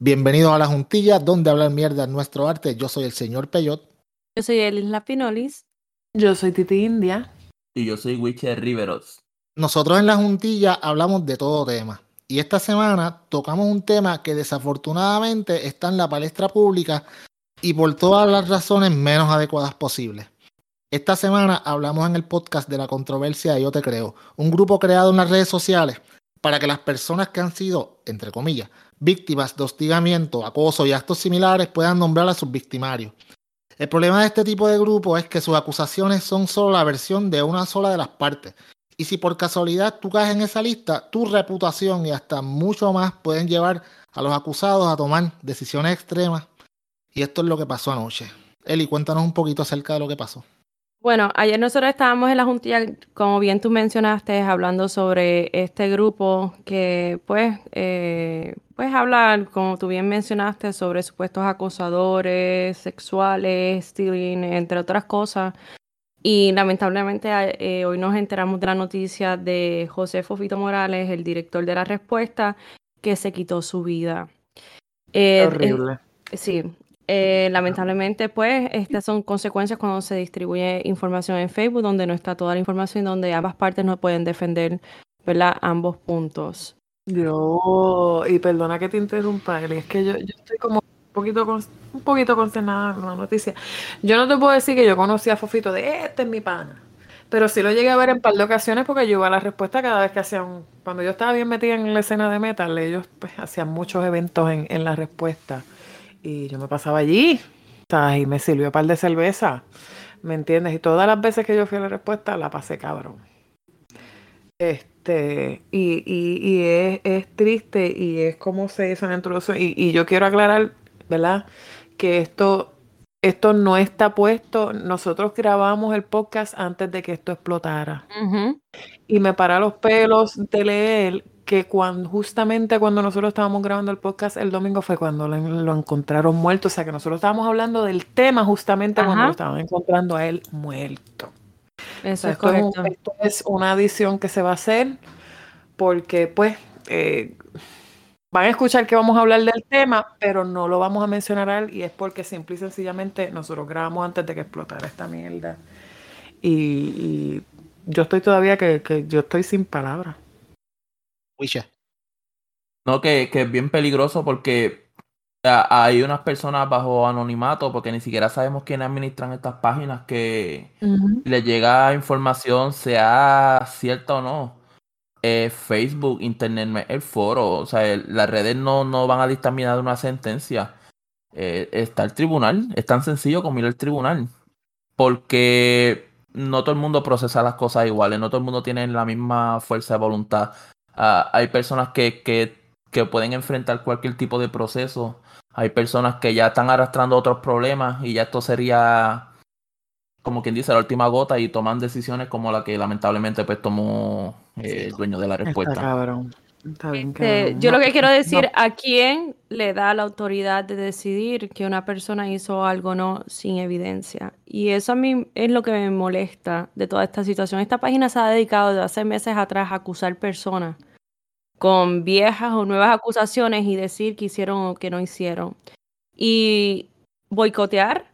Bienvenidos a la juntilla donde hablar mierda es nuestro arte. Yo soy el señor Peyot. Yo soy Elis Lapinolis. Yo soy Titi India. Y yo soy Witcher Riveros. Nosotros en la juntilla hablamos de todo tema. Y esta semana tocamos un tema que desafortunadamente está en la palestra pública y por todas las razones menos adecuadas posibles. Esta semana hablamos en el podcast de la controversia de Yo Te Creo, un grupo creado en las redes sociales para que las personas que han sido, entre comillas, víctimas de hostigamiento, acoso y actos similares puedan nombrar a sus victimarios. El problema de este tipo de grupo es que sus acusaciones son solo la versión de una sola de las partes. Y si por casualidad tú caes en esa lista, tu reputación y hasta mucho más pueden llevar a los acusados a tomar decisiones extremas. Y esto es lo que pasó anoche. Eli, cuéntanos un poquito acerca de lo que pasó. Bueno, ayer nosotros estábamos en la juntilla, como bien tú mencionaste, hablando sobre este grupo que pues, eh, pues hablar, como tú bien mencionaste, sobre supuestos acosadores sexuales, stealing, entre otras cosas. Y lamentablemente eh, hoy nos enteramos de la noticia de José Fofito Morales, el director de la respuesta, que se quitó su vida. Eh, horrible. sí, eh, lamentablemente, pues, estas son consecuencias cuando se distribuye información en Facebook, donde no está toda la información, donde ambas partes no pueden defender, ¿verdad? Ambos puntos. Yo, y perdona que te interrumpa, es que yo, yo estoy como un poquito, un poquito consternada con la noticia. Yo no te puedo decir que yo conocí a Fofito de este es mi pana. Pero sí lo llegué a ver en par de ocasiones porque yo iba a la respuesta cada vez que hacían. Cuando yo estaba bien metida en la escena de metal, ellos pues hacían muchos eventos en, en la respuesta. Y yo me pasaba allí, y me sirvió un par de cerveza, ¿me entiendes? Y todas las veces que yo fui a la respuesta, la pasé cabrón. Este, y, y, es, es, triste y es como se hizo en. Y, y yo quiero aclarar, ¿verdad? Que esto, esto no está puesto. Nosotros grabamos el podcast antes de que esto explotara. Y me para los pelos de leer que cuando, justamente cuando nosotros estábamos grabando el podcast el domingo fue cuando lo, encontraron muerto. O sea que nosotros estábamos hablando del tema justamente cuando lo estaban encontrando a él muerto. Eso es esto correcto. Es, esto es una adición que se va a hacer porque pues eh, van a escuchar que vamos a hablar del tema, pero no lo vamos a mencionar a él y es porque simple y sencillamente nosotros grabamos antes de que explotara esta mierda. Y, y yo estoy todavía que, que yo estoy sin palabras. No, que, que, es bien peligroso porque hay unas personas bajo anonimato porque ni siquiera sabemos quiénes administran estas páginas que uh -huh. les llega información, sea cierta o no. Eh, Facebook, Internet, el foro, o sea, el, las redes no, no van a dictaminar una sentencia. Eh, está el tribunal, es tan sencillo como ir al tribunal. Porque no todo el mundo procesa las cosas iguales, no todo el mundo tiene la misma fuerza de voluntad. Uh, hay personas que, que, que, pueden enfrentar cualquier tipo de proceso. Hay personas que ya están arrastrando otros problemas y ya esto sería, como quien dice, la última gota y toman decisiones como la que lamentablemente pues tomó eh, el dueño de la respuesta. Está cabrón. Está bien, este, yo lo que quiero decir, no. ¿a quién le da la autoridad de decidir que una persona hizo algo no sin evidencia? Y eso a mí es lo que me molesta de toda esta situación. Esta página se ha dedicado desde hace meses atrás a acusar personas con viejas o nuevas acusaciones y decir que hicieron o que no hicieron. Y boicotear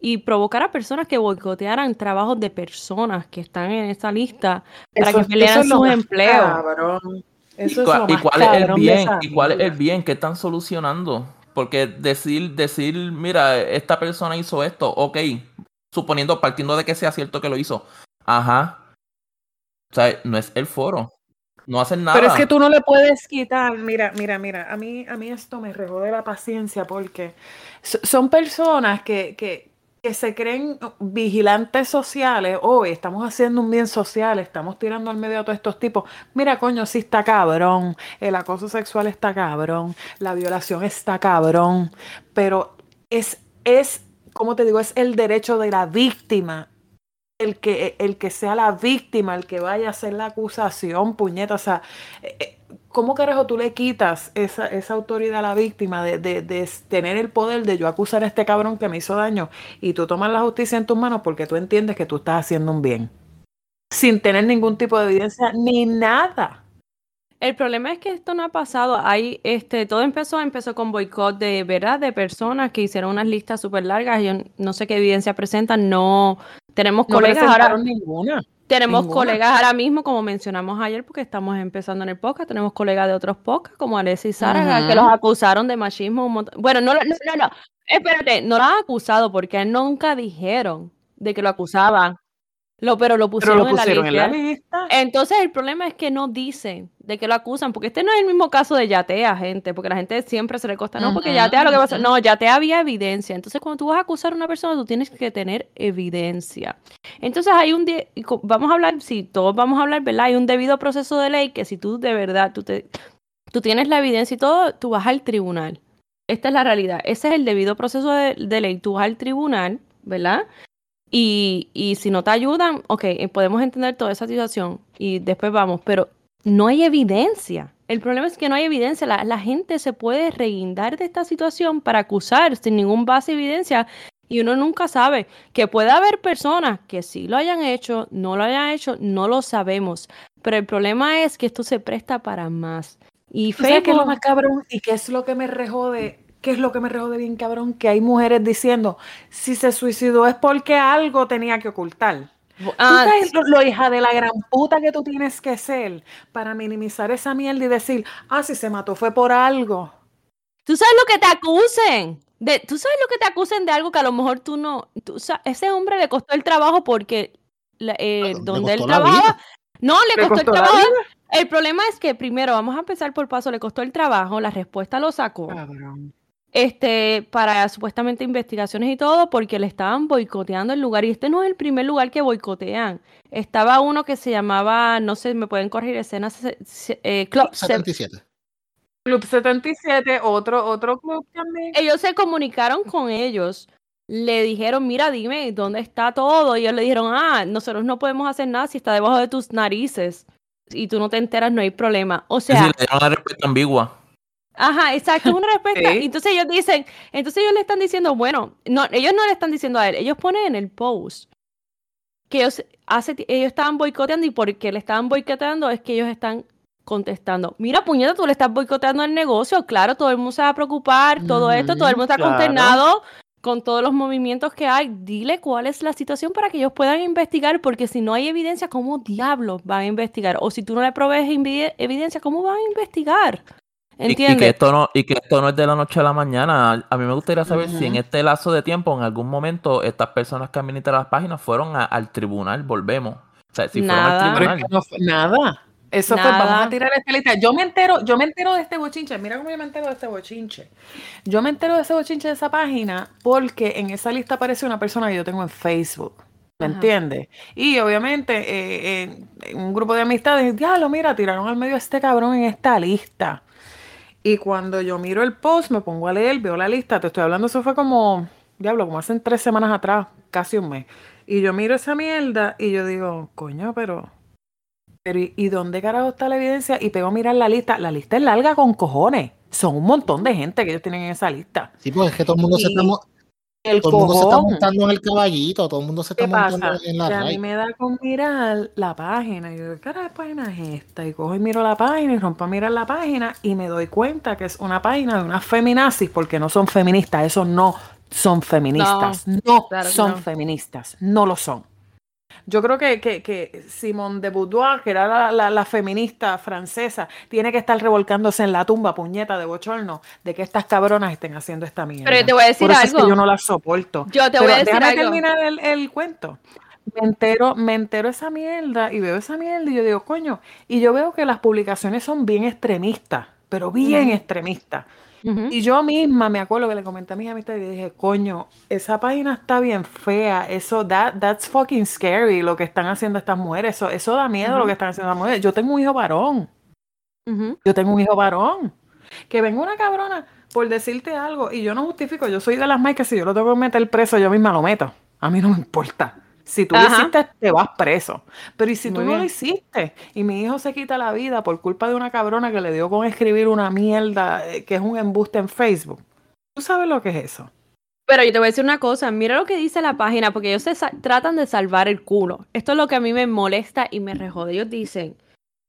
y provocar a personas que boicotearan trabajos de personas que están en esa lista para eso, que pelearan sus empleos. Cabrón. Eso ¿Y, cuál, es ¿y cuál es el bien? ¿Y cuál es el bien que están solucionando? Porque decir, decir, mira, esta persona hizo esto, ok, suponiendo, partiendo de que sea cierto que lo hizo, ajá. O sea, no es el foro. No hacen nada. Pero es que tú no le puedes quitar, mira, mira, mira, a mí, a mí esto me de la paciencia porque son personas que, que, que se creen vigilantes sociales, hoy oh, estamos haciendo un bien social, estamos tirando al medio a todos estos tipos. Mira, coño, sí está cabrón, el acoso sexual está cabrón, la violación está cabrón, pero es, es, como te digo, es el derecho de la víctima. El que, el que sea la víctima, el que vaya a hacer la acusación, puñeta, o sea, ¿cómo carajo tú le quitas esa, esa autoridad a la víctima de, de, de, tener el poder de yo acusar a este cabrón que me hizo daño y tú tomas la justicia en tus manos porque tú entiendes que tú estás haciendo un bien? Sin tener ningún tipo de evidencia ni nada. El problema es que esto no ha pasado. Hay, este, todo empezó, empezó con boicot de verdad de personas que hicieron unas listas súper largas. Yo no sé qué evidencia presentan. No tenemos colegas ahora. Ninguna. Tenemos colegas ahora mismo, como mencionamos ayer, porque estamos empezando en el podcast. Tenemos colegas de otros podcasts, como Alessia y Sara, que los acusaron de machismo. Bueno, no, no, no, no. Espérate, no lo han acusado porque nunca dijeron de que lo acusaban. Lo, pero lo pusieron, en, la lista. Entonces el problema es que no dicen de que lo acusan, porque este no es el mismo caso de Yatea, gente, porque la gente siempre se le costa, no, porque Yatea lo que pasa, no, Yatea había evidencia. Entonces cuando tú vas a acusar a una persona, tú tienes que tener evidencia. Entonces hay un, vamos a hablar, si todos vamos a hablar, ¿verdad? Hay un debido proceso de ley que si tú de verdad, tú, te, tú tienes la evidencia y todo, tú vas al tribunal. Esta es la realidad. Ese es el debido proceso de, de ley. Tú vas al tribunal, ¿verdad? Y, y si no te ayudan, ok, eh, podemos entender toda esa situación y después vamos, pero no hay evidencia. El problema es que no hay evidencia. La, la gente se puede reguindar de esta situación para acusar sin ningún base de evidencia y uno nunca sabe que puede haber personas que sí lo hayan hecho, no lo hayan hecho, no lo sabemos. Pero el problema es que esto se presta para más. Y Facebook... ¿Qué es lo más cabrón y qué es lo que me rejode ¿Qué es lo que me de bien cabrón? Que hay mujeres diciendo, si se suicidó es porque algo tenía que ocultar. Ah, ¿Tú sabes lo, hija de la gran puta que tú tienes que ser para minimizar esa mierda y decir, ah, si se mató fue por algo? Tú sabes lo que te acusen. De, tú sabes lo que te acusen de algo que a lo mejor tú no. Tú, ese hombre le costó el trabajo porque eh, donde él trabajaba. No, le, costó, el trabajo. El problema es que primero, vamos a empezar por paso, le costó el trabajo, la respuesta lo sacó. Cabrón este, para supuestamente investigaciones y todo, porque le estaban boicoteando el lugar. Y este no es el primer lugar que boicotean. Estaba uno que se llamaba, no sé, me pueden corregir escenas, eh, Club 77. Club 77, otro, otro club también. Ellos se comunicaron con ellos. Le dijeron, mira, dime, ¿dónde está todo? Y ellos le dijeron, ah, nosotros no podemos hacer nada si está debajo de tus narices. Y tú no te enteras, no hay problema. O sea... Es una respuesta ambigua. Ajá, exacto, es una respuesta. Entonces ellos dicen, entonces ellos le están diciendo, bueno, no, ellos no le están diciendo a él, ellos ponen en el post que ellos, hace, ellos estaban boicoteando y porque le estaban boicoteando es que ellos están contestando, mira puñeta, tú le estás boicoteando el negocio, claro, todo el mundo se va a preocupar, todo esto, todo el mundo está consternado con todos los movimientos que hay, dile cuál es la situación para que ellos puedan investigar, porque si no hay evidencia, ¿cómo diablos van a investigar? O si tú no le provees evidencia, ¿cómo van a investigar? Y, que esto no, y que esto no es de la noche a la mañana. A mí me gustaría saber si en este lazo de tiempo, en algún momento, estas personas que administran las páginas fueron al tribunal, volvemos. O sea, si nada. fueron al tribunal. No fue, nada. Eso fue, vamos a tirar esta lista. Yo me entero, yo me entero de este bochinche. Mira cómo yo me entero de este bochinche. Yo me entero de ese bochinche de esa página porque en esa lista aparece una persona que yo tengo en Facebook. ¿Me entiendes? Y obviamente eh, en un grupo de amistades, diablo, mira, tiraron al medio a este cabrón en esta lista. Y cuando yo miro el post, me pongo a leer, veo la lista, te estoy hablando, eso fue como, diablo, como hace tres semanas atrás, casi un mes. Y yo miro esa mierda y yo digo, coño, pero, pero ¿y dónde carajo está la evidencia? Y pego a mirar la lista. La lista es larga con cojones. Son un montón de gente que ellos tienen en esa lista. Sí, pues es que todo el mundo se está, el todo el mundo se está montando en el caballito, todo el mundo se está montando en la A mí me da con mirar la página. Y yo, ¿qué página es esta? Y cojo y miro la página y rompo a mirar la página y me doy cuenta que es una página de unas feminazis, porque no son feministas, eso no son feministas. No, son feministas, no lo son. Yo creo que, que, que Simone de Boudoir, que era la, feminista francesa, tiene que estar revolcándose en la tumba, puñeta de bochorno, de que estas cabronas estén haciendo esta mierda. Pero te voy a decir Por eso Es que yo no las soporto. Yo te voy a decir déjame terminar el, el cuento me entero, me entero esa mierda y veo esa mierda y yo digo, coño, y yo veo que las publicaciones son bien extremistas, pero bien extremistas. Y yo misma me acuerdo que le comenté a mis amistades y dije, coño, esa página está bien fea, eso, that, that's fucking scary lo que están haciendo estas mujeres, eso, eso da miedo lo que están haciendo las mujeres. Yo tengo un hijo varón, yo tengo un hijo varón, que venga una cabrona por decirte algo, y yo no justifico, yo soy de las más que si yo lo tengo que meter preso, yo misma lo meto, a mí no me importa. Si tú lo hiciste, te vas preso. Pero ¿y si tú no lo hiciste? Y mi hijo se quita la vida por culpa de una cabrona que le dio con escribir una mierda eh, que es un embuste en Facebook. ¿Tú sabes lo que es eso? Pero yo te voy a decir una cosa, mira lo que dice la página, porque ellos se tratan de salvar el culo. Esto es lo que a mí me molesta y me rejode. Ellos dicen,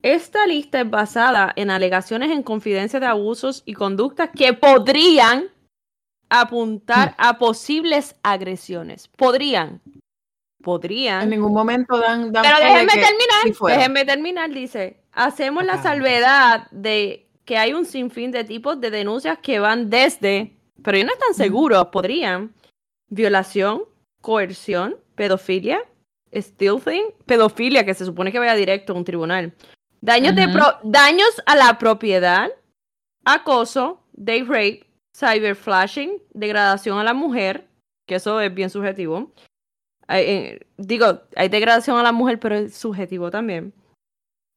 Esta lista es basada en alegaciones en confidencia de abusos y conductas que podrían apuntar Hmm. a posibles agresiones. Podrían. Podrían. En ningún momento dan, dan Pero de déjenme terminar, sí déjenme terminar, dice, hacemos la salvedad de que hay un sinfín de tipos de denuncias que van desde, pero ellos no están seguros, podrían, violación, coerción, pedofilia, stealthing, pedofilia, que se supone que vaya directo a un tribunal, daños, de pro- daños a la propiedad, acoso, date rape, cyberflashing, degradación a la mujer, que eso es bien subjetivo. Hay, eh, digo, hay degradación a la mujer, pero es subjetivo también.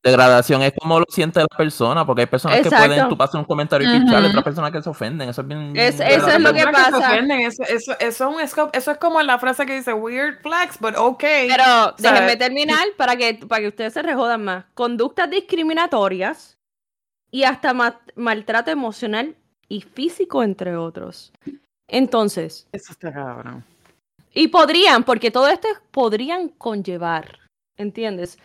Degradación es como lo siente la persona, porque hay personas que pueden, tú pasas un comentario y Ujú. pincharle, otras personas que se ofenden. Eso es bien. Es- bien eso es lo que pasa. ofenden, Eso, eso, eso, es un eso es como la frase que dice weird flex, but okay. Pero sea, déjenme terminar para que, para que ustedes se rejodan más. Conductas discriminatorias y hasta ma- maltrato emocional y físico, entre otros. Entonces, Eso está cabrón. Y podrían, porque todo esto es- podrían conllevar, ¿entiendes?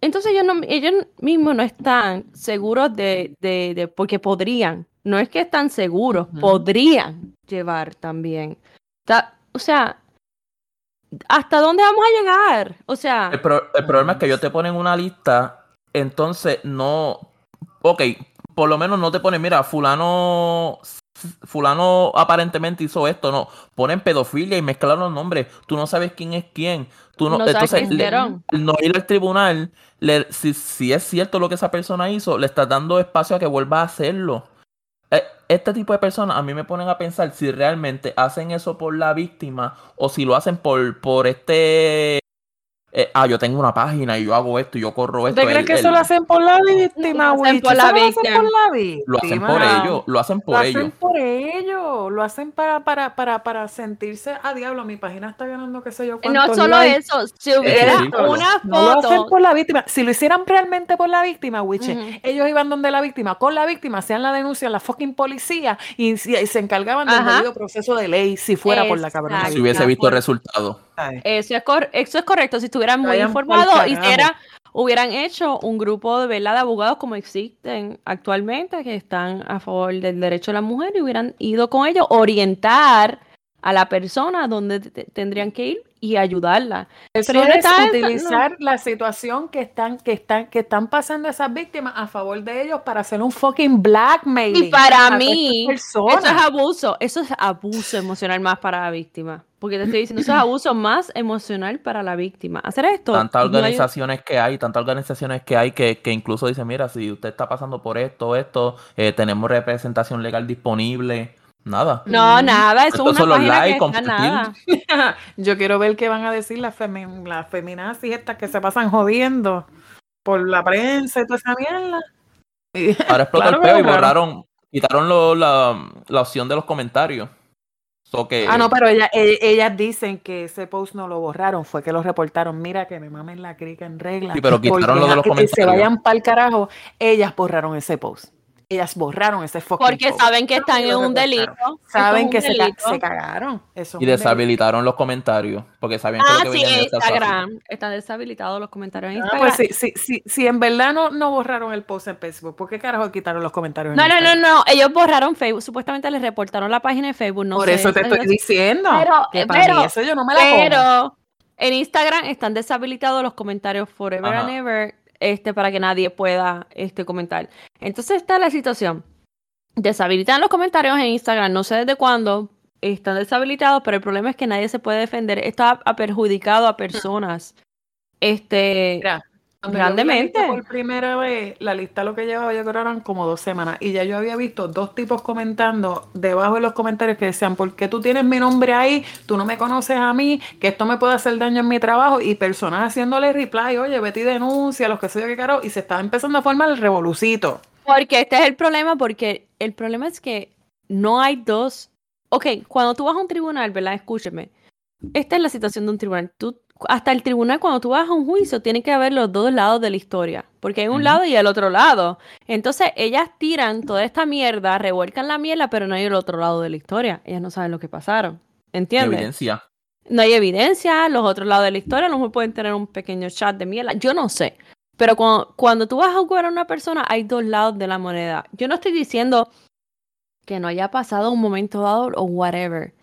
Entonces ellos, no, ellos mismos no están seguros de, de, de- porque podrían, no es que están seguros, podrían llevar también. Ta- o sea, ¿hasta dónde vamos a llegar? O sea, El, pro- el problema es que ellos te ponen una lista, entonces no. Ok, por lo menos no te ponen, mira, Fulano. Fulano aparentemente hizo esto, no. Ponen pedofilia y mezclan los nombres. Tú no sabes quién es quién. Tú no, no entonces, le- no ir al tribunal, le- si, si es cierto lo que esa persona hizo, le estás dando espacio a que vuelva a hacerlo. Eh, Este tipo de personas a mí me ponen a pensar si realmente hacen eso por la víctima o si lo hacen por, por este... eh, ah, yo tengo una página y yo hago esto y yo corro esto. ¿Usted cree El- que el- eso lo hacen por la víctima, Lo hacen Eso la lo hacen por la víctima. Lo hacen por ellos, lo hacen Lo por hacen ellos. por ellos, lo hacen para, para, para, para sentirse a diablo. Mi página está ganando qué sé yo No solo likes. eso, si hubiera una No lo hacen foto. por la víctima. Si lo hicieran realmente por la víctima, Wiche, ellos iban donde la víctima, con la víctima, hacían la denuncia a la fucking policía y, se encargaban del debido proceso de ley si fuera por la cabrona. Si hubiese Ah, visto el resultado. Eso es, cor- eso es correcto. Si estuvieran muy informados, hiciera, hubieran hecho un grupo de, ¿verdad? de abogados como existen actualmente, que están a favor del derecho de la mujer y hubieran ido con ellos, orientar a la persona donde te- te- tendrían que ir y ayudarla. Eso Pero es utilizar la situación que están, que están, que están pasando esas víctimas a favor de ellos para hacer un fucking blackmail. Y para mí, Eso es abuso, eso es abuso emocional más para la víctima. Porque te estoy diciendo, eso es abuso más emocional para la víctima. Hacer esto. Tantas no hay- organizaciones que hay, tantas organizaciones que hay que, que incluso dicen, mira, si usted está pasando por esto, esto, eh, tenemos representación legal disponible. Nada. No, Mm. nada, eso es una página que está nada. Yo quiero ver qué van a decir las, femi- las feminazis estas que se pasan jodiendo por la prensa y toda esa mierda. Y- Ahora explotó Claro el que peo y borraron. quitaron lo- la, la opción de los comentarios. So que, Ah, no, pero ella- e- ellas dicen que ese post no lo borraron, fue que lo reportaron. Mira que me mamen la crica en regla. Sí, pero quitaron lo de los ja- que se comentarios. vayan para el carajo. Ellas borraron ese post. Ellas borraron ese fucking Porque post. saben que están en un delito. Saben es un que se, ca- delito. se cagaron. Eso es y delito. deshabilitaron los comentarios. Porque sabían que Ah, lo que sí, en fácil. Instagram. Están deshabilitados los comentarios en Ah, Instagram. pues sí, sí, sí, sí, en verdad no, no borraron el post en Facebook, ¿por qué carajo quitaron los comentarios? en No, no, no, Instagram? no. Ellos borraron Facebook. Supuestamente les reportaron la página de Facebook. No Por sé, eso te estoy diciendo. Pero- que para pero- mí eso yo no me la como. Pero en Instagram están deshabilitados los comentarios forever Ajá. and ever este, para que nadie pueda este, comentar. Entonces está la situación. Deshabilitan los comentarios en Instagram, no sé desde cuándo están deshabilitados, pero el problema es que nadie se puede defender. Esto ha, perjudicado a personas. Este, cuando yo vi la grandemente. por primera vez, la lista lo que llevaba yo creo eran como dos semanas y ya yo había visto dos tipos comentando debajo de los comentarios que decían, ¿por qué tú tienes mi nombre ahí? Tú no me conoces a mí, que esto me puede hacer daño en mi trabajo y personas haciéndole reply, oye, vete y denuncia, los que sé yo qué caro, y se estaba empezando a formar el revolucito. Porque este es el problema, porque el problema es que no hay dos. Ok, cuando tú vas a un tribunal, ¿verdad? Escúcheme. Esta es la situación de un tribunal. Tú, hasta el tribunal, cuando tú vas a un juicio, tiene que haber los dos lados de la historia. Porque hay un lado y el otro lado. Entonces, ellas tiran toda esta mierda, revuelcan la mierda, pero no hay el otro lado de la historia. Ellas no saben lo que pasaron. ¿Entiendes? evidencia. no hay evidencia, los otros lados de la historia, a lo mejor pueden tener un pequeño chat de mierda, yo no sé. Pero cuando, tú vas a jugar a una persona, hay dos lados de la moneda. Yo no estoy diciendo que no haya pasado un momento dado o whatever,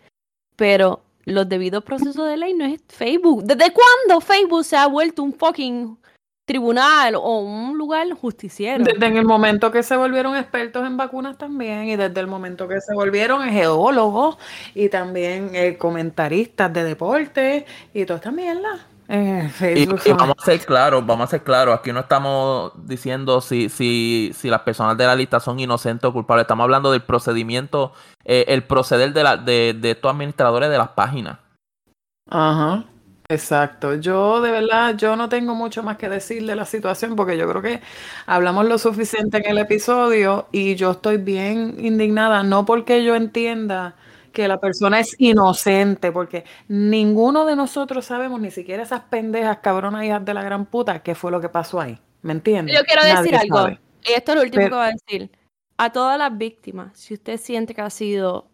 pero los debidos procesos de ley no es Facebook. ¿Desde cuándo Facebook se ha vuelto un fucking tribunal o un lugar justiciero? Desde el momento que se volvieron expertos en vacunas también y desde el momento que se volvieron geólogos y también eh, comentaristas de deporte y toda esta mierda. Eh, y, vamos a ser claros, vamos a ser claros, aquí no estamos diciendo si, si, si las personas de la lista son inocentes o culpables, estamos hablando del procedimiento, eh, el proceder de, la, de, de estos administradores de las páginas. Ajá, exacto. Yo de verdad, yo no tengo mucho más que decir de la situación porque yo creo que hablamos lo suficiente en el episodio y yo estoy bien indignada, no porque yo entienda que la persona es inocente, porque ninguno de nosotros sabemos, ni siquiera esas pendejas cabronas hijas de la gran puta, qué fue lo que pasó ahí. ¿Me entiendes? Yo quiero decir algo, y esto es lo último que voy a decir. A todas las víctimas, si usted siente que ha sido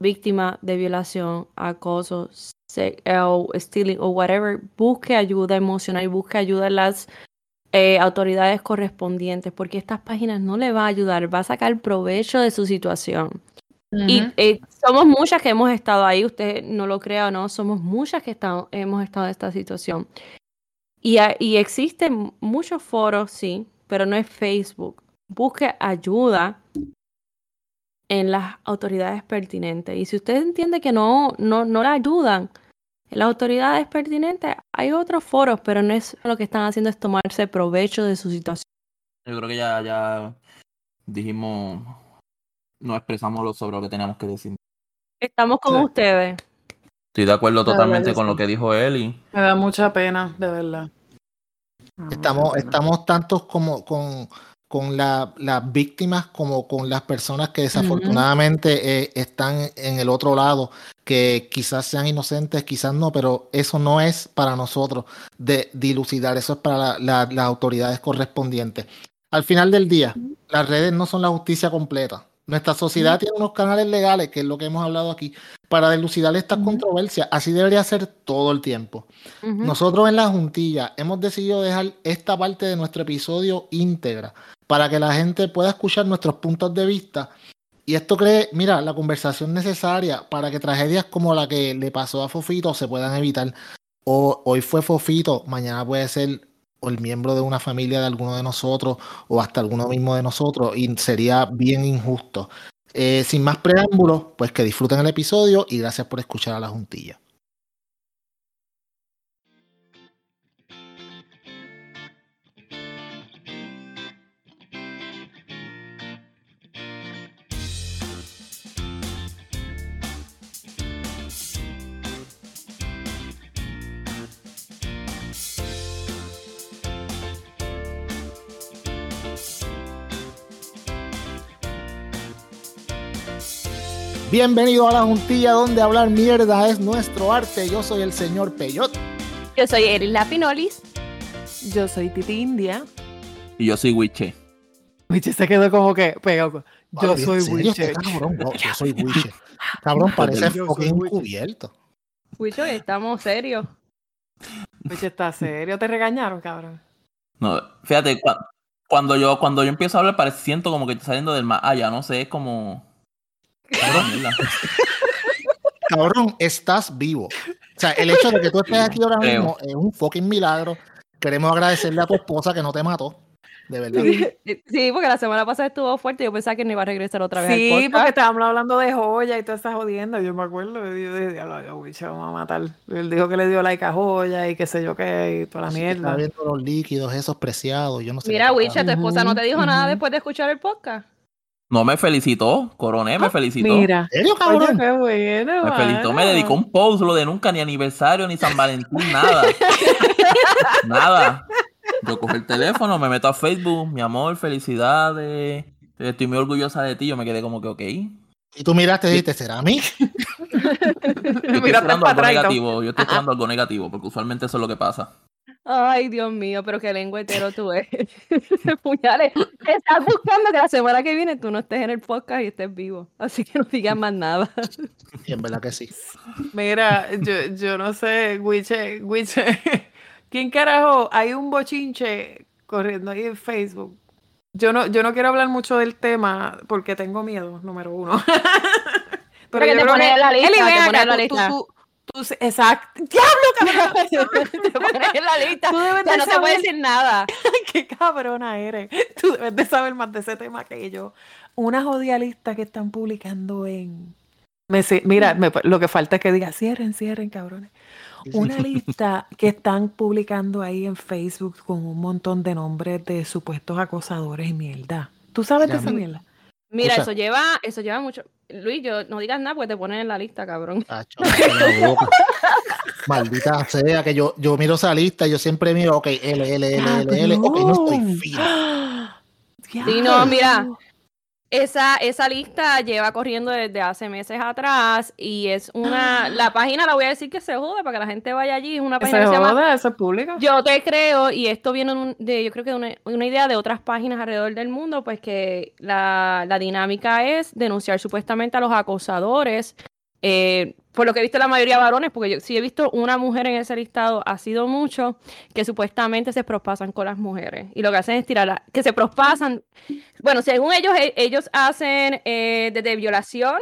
víctima de violación, acoso, o stealing o whatever, busque ayuda emocional y busque ayuda en las eh, autoridades correspondientes, porque estas páginas no le va a ayudar, va a sacar provecho de su situación. Y eh, somos muchas que hemos estado ahí, usted no lo crea o no, somos muchas que estamos, hemos estado en esta situación. Y, y existen muchos foros, sí, pero no es Facebook. Busque ayuda en las autoridades pertinentes. Y si usted entiende que no, no, no la ayudan en las autoridades pertinentes, hay otros foros, pero no es lo que están haciendo es tomarse provecho de su situación. Yo creo que ya, ya dijimos no expresamos sobre lo que teníamos que decir. Estamos con ustedes. Estoy de acuerdo totalmente con lo que dijo él y... Me da mucha pena, de verdad. Estamos, estamos tantos como con, con las víctimas como con las personas que desafortunadamente eh, están en el otro lado, que quizás sean inocentes, quizás no, pero eso no es para nosotros de dilucidar, eso es para las autoridades correspondientes. Al final del día, las redes no son la justicia completa. Nuestra sociedad tiene unos canales legales, que es lo que hemos hablado aquí, para delucidar estas controversias. Así debería ser todo el tiempo. Nosotros en la juntilla hemos decidido dejar esta parte de nuestro episodio íntegra para que la gente pueda escuchar nuestros puntos de vista. Y esto cree, mira, la conversación necesaria para que tragedias como la que le pasó a Fofito se puedan evitar. O, hoy fue Fofito, mañana puede ser o el miembro de una familia de alguno de nosotros o hasta alguno mismo de nosotros y sería bien injusto. Eh, sin más preámbulos, pues que disfruten el episodio y gracias por escuchar a la juntilla. Bienvenido a la juntilla donde hablar mierda es nuestro arte. Yo soy el señor Peyot. Yo soy Erin Lapinolis. Yo soy Titi India. Y yo soy Wiche. Wiche se quedó como que pegado. Yo soy Wiche. Cabrón, yo soy Wiche. Cabrón, parece fucking cubierto. Wiche, estamos serios. Wiche está serio. ¿Te regañaron, cabrón? No, fíjate, cuando yo, cuando yo empiezo a hablar, parece, siento como que estoy saliendo del más allá, no sé, es como Cabrón, estás vivo. O sea, el hecho de que tú estés aquí ahora mismo es un fucking milagro. Queremos agradecerle a tu esposa que no te mató. De verdad. Sí, porque la semana pasada estuvo fuerte y yo pensaba que no iba a regresar otra vez. Sí, porque estábamos hablando de joya y toda esa jodiendo. Yo me acuerdo. Yo dije, vamos a matar. Él dijo que le dio like a joya y qué sé yo qué y toda la mierda. Está viendo los líquidos esos preciados. Yo no sé Mira, Wicha, tu esposa no te dijo nada después de escuchar el podcast. No me felicitó, Coroné me ah, felicitó. Mira, ¿Serio, cabrón? qué bueno, me felicitó, me dedicó un post, lo de nunca, ni aniversario, ni San Valentín, nada. nada. Yo cojo el teléfono, me meto a Facebook, mi amor, felicidades, estoy muy orgullosa de ti, yo me quedé como que ok. Y tú miraste y dijiste, ¿será a mí? yo estoy esperando algo negativo, yo estoy esperando algo negativo, porque usualmente eso es lo que pasa. Ay, Dios mío, pero qué lengüetero tú eres. Puñales, estás buscando que la semana que viene tú no estés en el podcast y estés vivo. Así que no digas más nada. Y en verdad que sí. Mira, yo, no sé, Wiche, Wiche, ¿quién carajo? Hay un bochinche corriendo ahí en Facebook. Yo no, yo no quiero hablar mucho del tema porque tengo miedo, número uno. Pero, yo te pones en la lista, Eli, te pones en la lista. Tú, tú, tú, exacto. ¡Diablo, cabrón! te pones en la lista. Tú debes de no saber... te puede decir nada. ¡Qué cabrona eres! Tú debes de saber más de ese tema que yo. Una jodida lista que están publicando en... Me, mira, me, lo que falta es que diga, cierren, cierren, cabrones. Una lista que están publicando ahí en Facebook con un montón de nombres de supuestos acosadores y mierda. ¿Tú sabes de esa mierda? Mira, eso lleva, eso lleva mucho. Luis, yo no digas nada porque te ponen en la lista, cabrón. Maldita sea que yo, yo miro esa lista y yo siempre miro, ok, L, L, L, L, L, ok, no estoy fino. Sí, no, mira, esa, esa lista lleva corriendo desde hace meses atrás y es una, la página la voy a decir que se joda para que la gente vaya allí, es una página se que se llama ¿Eso es público? Yo te creo y esto viene de, yo creo que de una, una, idea de otras páginas alrededor del mundo, pues que la, la dinámica es denunciar supuestamente a los acosadores eh, por lo que he visto la mayoría de varones, porque yo sí he visto una mujer en ese listado, ha sido mucho, que supuestamente se prospasan con las mujeres. Y lo que hacen es tirarla, que se prospasan. Bueno, según ellos, e, ellos hacen eh, desde violación,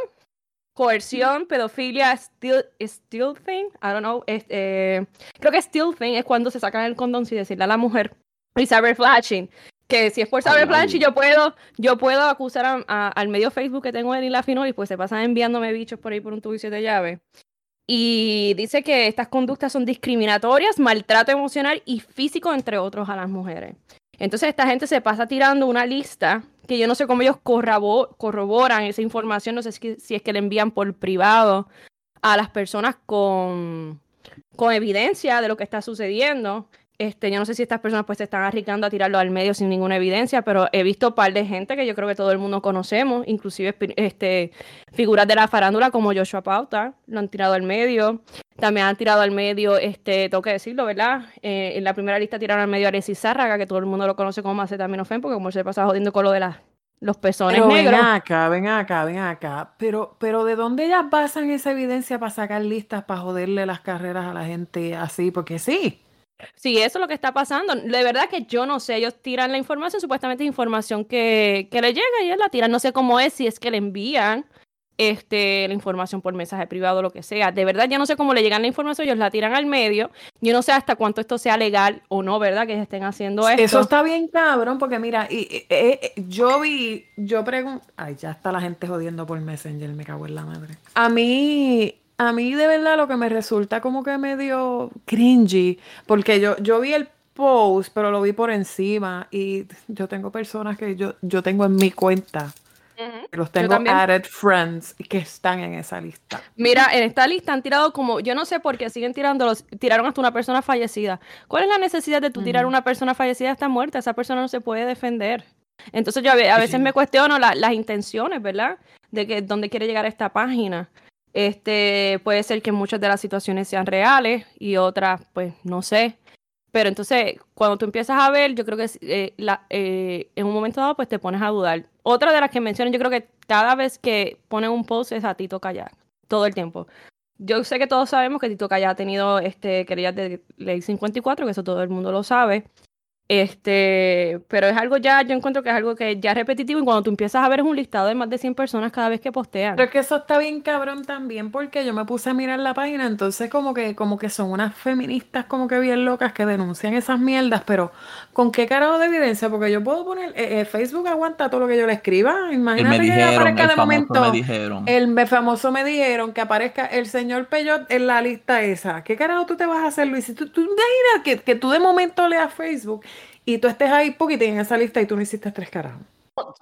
coerción, pedofilia, still, still thing, I don't know, eh, creo que still thing es cuando se sacan el condón sin decirle a la mujer, y cyber flashing, que si es por saber planchi, yo puedo, yo puedo acusar a, a, al medio Facebook que tengo en la Finol y pues se pasan enviándome bichos por ahí por un tubo de llave. Y dice que estas conductas son discriminatorias, maltrato emocional y físico, entre otros, a las mujeres. Entonces esta gente se pasa tirando una lista que yo no sé cómo ellos corroboran esa información, no sé si, si es que le envían por privado a las personas con, con evidencia de lo que está sucediendo. Este, yo no sé si estas personas pues se están arriesgando a tirarlo al medio sin ninguna evidencia, pero he visto un par de gente que yo creo que todo el mundo conocemos, inclusive este, figuras de la farándula como Joshua Pauta, lo han tirado al medio. También han tirado al medio, este, tengo que decirlo, ¿verdad? Eh, en la primera lista tiraron al medio a Alexis Zárraga, que todo el mundo lo conoce como Macetaminofen, porque como se pasa jodiendo con lo de las los pezones pero negros. Ven acá, ven acá, ven acá. Pero, pero ¿de dónde ellas basan esa evidencia para sacar listas para joderle las carreras a la gente así? Porque sí. Sí, eso es lo que está pasando. De verdad que yo no sé, ellos tiran la información, supuestamente información que, que le llega y ellos la tiran. No sé cómo es, si es que le envían este, la información por mensaje privado o lo que sea. De verdad, ya no sé cómo le llegan la información, ellos la tiran al medio. Yo no sé hasta cuánto esto sea legal o no, ¿verdad? Que estén haciendo esto. Eso está bien cabrón, porque mira, y, y, y, yo vi, yo pregunto, ay, ya está la gente jodiendo por Messenger, me cago en la madre. A mí, a mí de verdad lo que me resulta como que medio cringy, porque yo, yo vi el post, pero lo vi por encima y yo tengo personas que yo, yo tengo en mi cuenta. Uh -huh. Los tengo added friends que están en esa lista. Mira, en esta lista han tirado como, yo no sé por qué siguen tirando, los, tiraron hasta una persona fallecida. ¿Cuál es la necesidad de tú tirar uh -huh. una persona fallecida está muerta? Esa persona no se puede defender. Entonces yo a, veces sí. me cuestiono la, las intenciones, ¿verdad? De que dónde quiere llegar esta página. Este, puede ser que muchas de las situaciones sean reales y otras, pues, no sé. Pero entonces, cuando tú empiezas a ver, yo creo que eh, la, eh, en un momento dado, pues te pones a dudar. Otra de las que mencionan, yo creo que cada vez que ponen un post es a Tito Callar, todo el tiempo. Yo sé que todos sabemos que Tito Callar ha tenido este, querellas de ley 54, que eso todo el mundo lo sabe. Este, pero es algo ya, yo encuentro que es algo que ya es repetitivo y cuando tú empiezas a ver es un listado de más de 100 personas cada vez que postean. Pero es que eso está bien cabrón también porque yo me puse a mirar la página, entonces como que como que son unas feministas como que bien locas que denuncian esas mierdas, pero ¿con qué carajo de evidencia? Porque yo puedo poner, eh, eh, Facebook aguanta todo lo que yo le escriba, imagínate dijeron, que aparezca de momento, me dijeron. el famoso me dijeron que aparezca el señor Peyot en la lista esa. ¿Qué carajo tú te vas a hacer, Luis? Si tú, tú imaginas que, que tú de momento leas Facebook y tú estés ahí poquitín en esa lista y tú no hiciste tres carajos.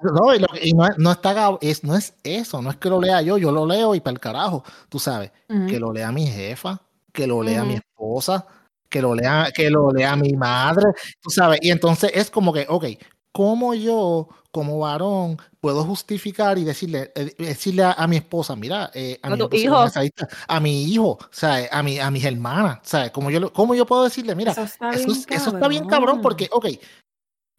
No, y, lo, y no, no, está, es, no es eso, no es que lo lea yo, yo lo leo y para el carajo, tú sabes, uh -huh. que lo lea mi jefa, que lo lea uh -huh. mi esposa, que lo lea, que lo lea mi madre, tú sabes, y entonces es como que, ok, ¿cómo yo, como varón, puedo justificar y decirle, eh, decirle a, a, mi esposa, mira, eh, a, a, mi hijo. A mi hijo, ¿sabes? A, mi, a mis hermanas, ¿sabes? ¿Cómo yo, ¿Cómo yo puedo decirle, mira, eso está, eso, eso está bien cabrón, porque, ok,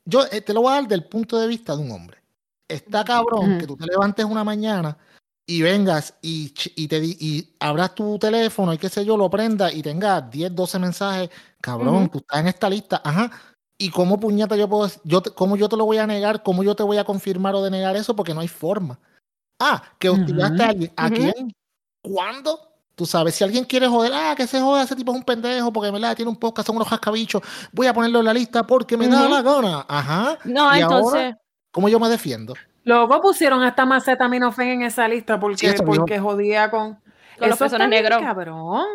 yo eh, te lo voy a dar del punto de vista de un hombre. Está cabrón uh -huh. que tú te levantes una mañana y vengas y, y, te, y abras tu teléfono y qué sé yo, lo prendas y tengas 10, 12 mensajes, cabrón, uh -huh. tú estás en esta lista, ajá, ¿Y cómo puñeta yo puedo, yo cómo yo te lo voy a negar? ¿Cómo yo te voy a confirmar o denegar eso? Porque no hay forma. Ah, que hostigaste a alguien. ¿A quién? ¿Cuándo? Tú sabes, si alguien quiere joder, ah, que se joda, ese tipo es un pendejo porque me tiene un podcast, son unos jascabichos, voy a ponerlo en la lista porque me da la gana. Ajá. No, entonces. ¿Cómo yo me defiendo? Luego pusieron hasta Macetaminofen en esa lista porque, porque jodía con, con los personas negros. Cabrón.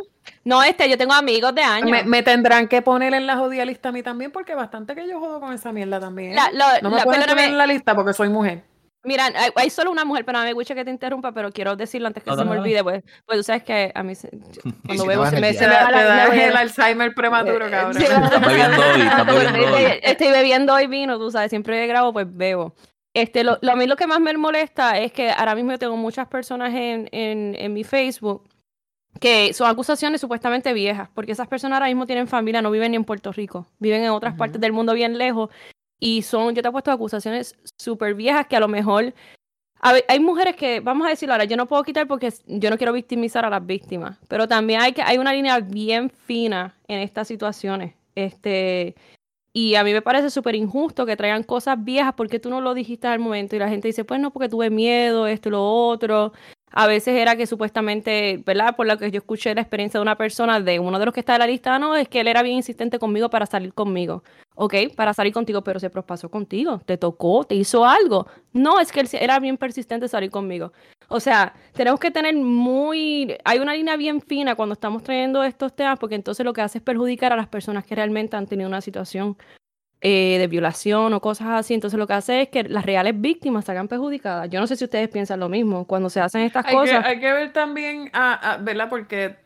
No, este, yo tengo amigos de años. Me, tendrán que poner en la jodida lista a mí también porque bastante que yo jodo con esa mierda también. no me pueden poner en la lista porque soy mujer. Mira, hay, solo una mujer, pero me gusta que te interrumpa, pero quiero decirlo antes que se me olvide, pues, pues tú sabes que a mí cuando veo se me, se me va la, el Alzheimer prematuro, eh, cabrón. Estás bebiendo hoy, estás bebiendo hoy. Estoy bebiendo hoy vino, tú sabes, siempre grabo, pues bebo. Este, lo, a mí lo que más me molesta es que ahora mismo yo tengo muchas personas en, en, en mi Facebook que son acusaciones supuestamente viejas, porque esas personas ahora mismo tienen familia, no viven ni en Puerto Rico, viven en otras partes del mundo bien lejos y son, yo te he puesto acusaciones súper viejas que a lo mejor... hay mujeres que, vamos a decirlo ahora, yo no puedo quitar porque yo no quiero victimizar a las víctimas, pero también hay, que, hay una línea bien fina en estas situaciones. Este, y a mí me parece súper injusto que traigan cosas viejas porque tú no lo dijiste al momento y la gente dice, pues no, porque tuve miedo, esto y lo otro. A veces era que supuestamente, ¿verdad? Por lo que yo escuché la experiencia de una persona, de uno de los que está en la lista, no, es que él era bien insistente conmigo para salir conmigo. Ok, para salir contigo, pero se prospasó contigo, te tocó, te hizo algo. No, es que él era bien persistente salir conmigo. O sea, tenemos que tener muy... Hay una línea bien fina cuando estamos trayendo estos temas, porque entonces lo que hace es perjudicar a las personas que realmente han tenido una situación eh, de violación o cosas así. Entonces lo que hace es que las reales víctimas se hagan perjudicadas. Yo no sé si ustedes piensan lo mismo cuando se hacen estas cosas. hay que ver también, a, ¿verdad? Porque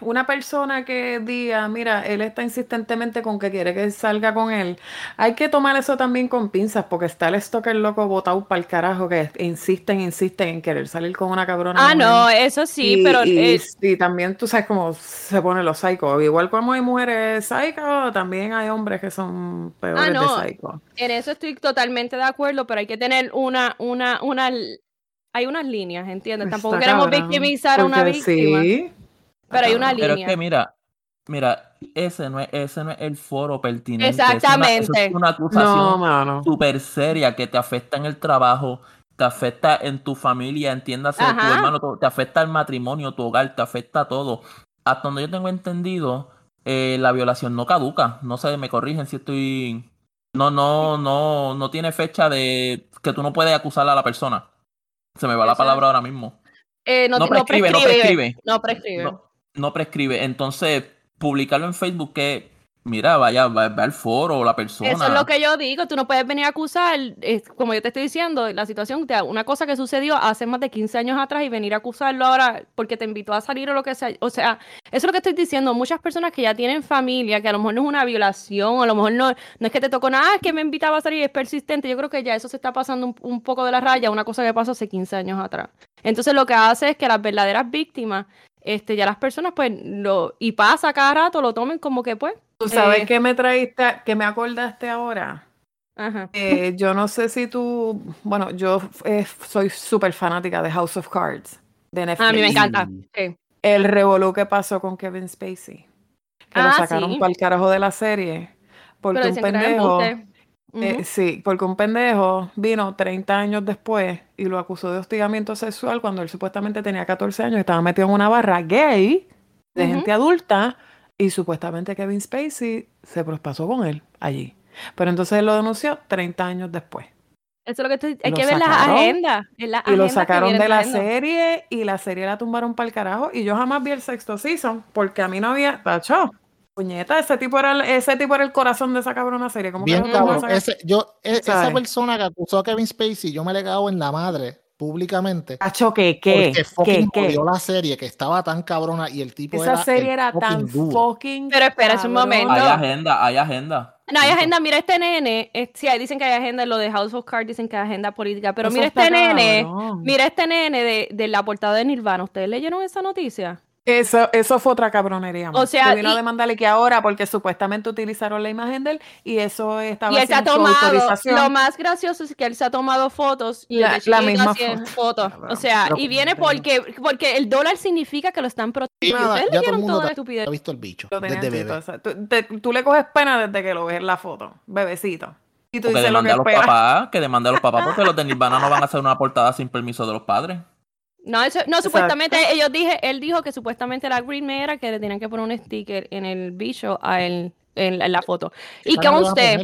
una persona que diga, mira, él está insistentemente con que quiere que salga con él, hay que tomar eso también con pinzas, porque está el stalker loco botado para el carajo que insisten, insisten en querer salir con una cabrona. Ah, no, eso sí, pero. Y, también tú sabes cómo se ponen los psicos. Igual como hay mujeres psicos, también hay hombres que son peores ah, no. de psicos. En eso estoy totalmente de acuerdo, pero hay que tener una, una, una. Hay unas líneas, ¿entiendes? Tampoco queremos victimizar a una víctima. Sí pero hay una línea. Pero es que mira, mira, ese no es, ese no es el foro pertinente. Exactamente. Es una, acusación súper seria que te afecta en el trabajo, te afecta en tu familia, entiéndase, tu hermano, te afecta el matrimonio, tu hogar, te afecta todo. Hasta donde yo tengo entendido, eh, la violación no caduca. No sé, me corrigen si estoy. No, no, no, no tiene fecha de que tú no puedes acusar a la persona. Se me va la palabra ahora mismo. Eh, no, prescribe, no, prescribe, no prescribe no prescribe. Entonces, publicarlo en Facebook que, mira, vaya, va, al foro o la persona. Eso es lo que yo digo. Tú no puedes venir a acusar, como yo te estoy diciendo, la situación, una cosa que sucedió hace más de 15 años atrás y venir a acusarlo ahora porque te invitó a salir o lo que sea. O sea, eso es lo que estoy diciendo. Muchas personas que ya tienen familia, que a lo mejor no es una violación, a lo mejor no, no es que te tocó nada, es que me invitaba a salir es persistente. Yo creo que ya eso se está pasando un, un poco de la raya, una cosa que pasó hace 15 años atrás. Entonces lo que hace es que las verdaderas víctimas este, ya las personas, pues, lo, y pasa cada rato, lo tomen como que, pues. ¿Tú sabes eh, qué me traíste, que me acordaste ahora? Ajá. Eh, yo no sé si tú, bueno, yo eh, soy súper fanática de House of Cards, de Netflix. A mí me encanta. El revolú que pasó con Kevin Spacey. Que lo ah, sacaron para el carajo de la serie. Porque un pendejo. Eh, sí, porque un pendejo vino 30 años después y lo acusó de hostigamiento sexual cuando él supuestamente tenía 14 años y estaba metido en una barra gay de gente adulta y supuestamente Kevin Spacey se prospasó con él allí. Pero entonces él lo denunció 30 años después. Eso es lo que estoy, hay que ver las agendas. y lo sacaron de la serie y la serie la tumbaron para el carajo. Y yo jamás vi el sexto season porque a mí no había. Tacho, Puñeta, ese tipo era el, ese tipo era el corazón de esa cabrona serie. Bien cabrón. Ese, yo, e, esa persona que acusó a Kevin Spacey, yo me le cago en la madre públicamente. Cacho, ¿qué? ¿Qué? Porque ¿Qué, la serie que estaba tan cabrona y el tipo Esa serie era tan fucking. Pero espera un momento. Hay agenda, hay agenda. No, hay agenda. Mira este nene. sí, dicen que hay agenda. Lo de House of Cards dicen que hay agenda política. Pero mira este nene. Mira este nene de, de la portada de Nirvana. ¿Ustedes leyeron esa noticia? Eso, eso fue otra cabronería. O sea, vino a demandarle que ahora, porque supuestamente utilizaron la imagen de él y eso estaba y él se ha tomado, Lo más gracioso es que él se ha tomado fotos y la, misma foto. O sea, y viene porque, porque el dólar significa que lo están protegiendo Y Ustedes ya todo el leyeron mundo toda la estupidez. ha visto el bicho desde bebé. o sea, tú, te- tú le coges pena desde que lo ves en la foto, bebecito. Y tú dices lo que demande a los papás, que demande a los papás porque los de Nirvana no van a hacer una portada sin permiso de los padres. No, eso, no, supuestamente ellos dije, él dijo que supuestamente la Green era que le tenían que poner un sticker en el bicho a él en, la- en la foto. Y a usted,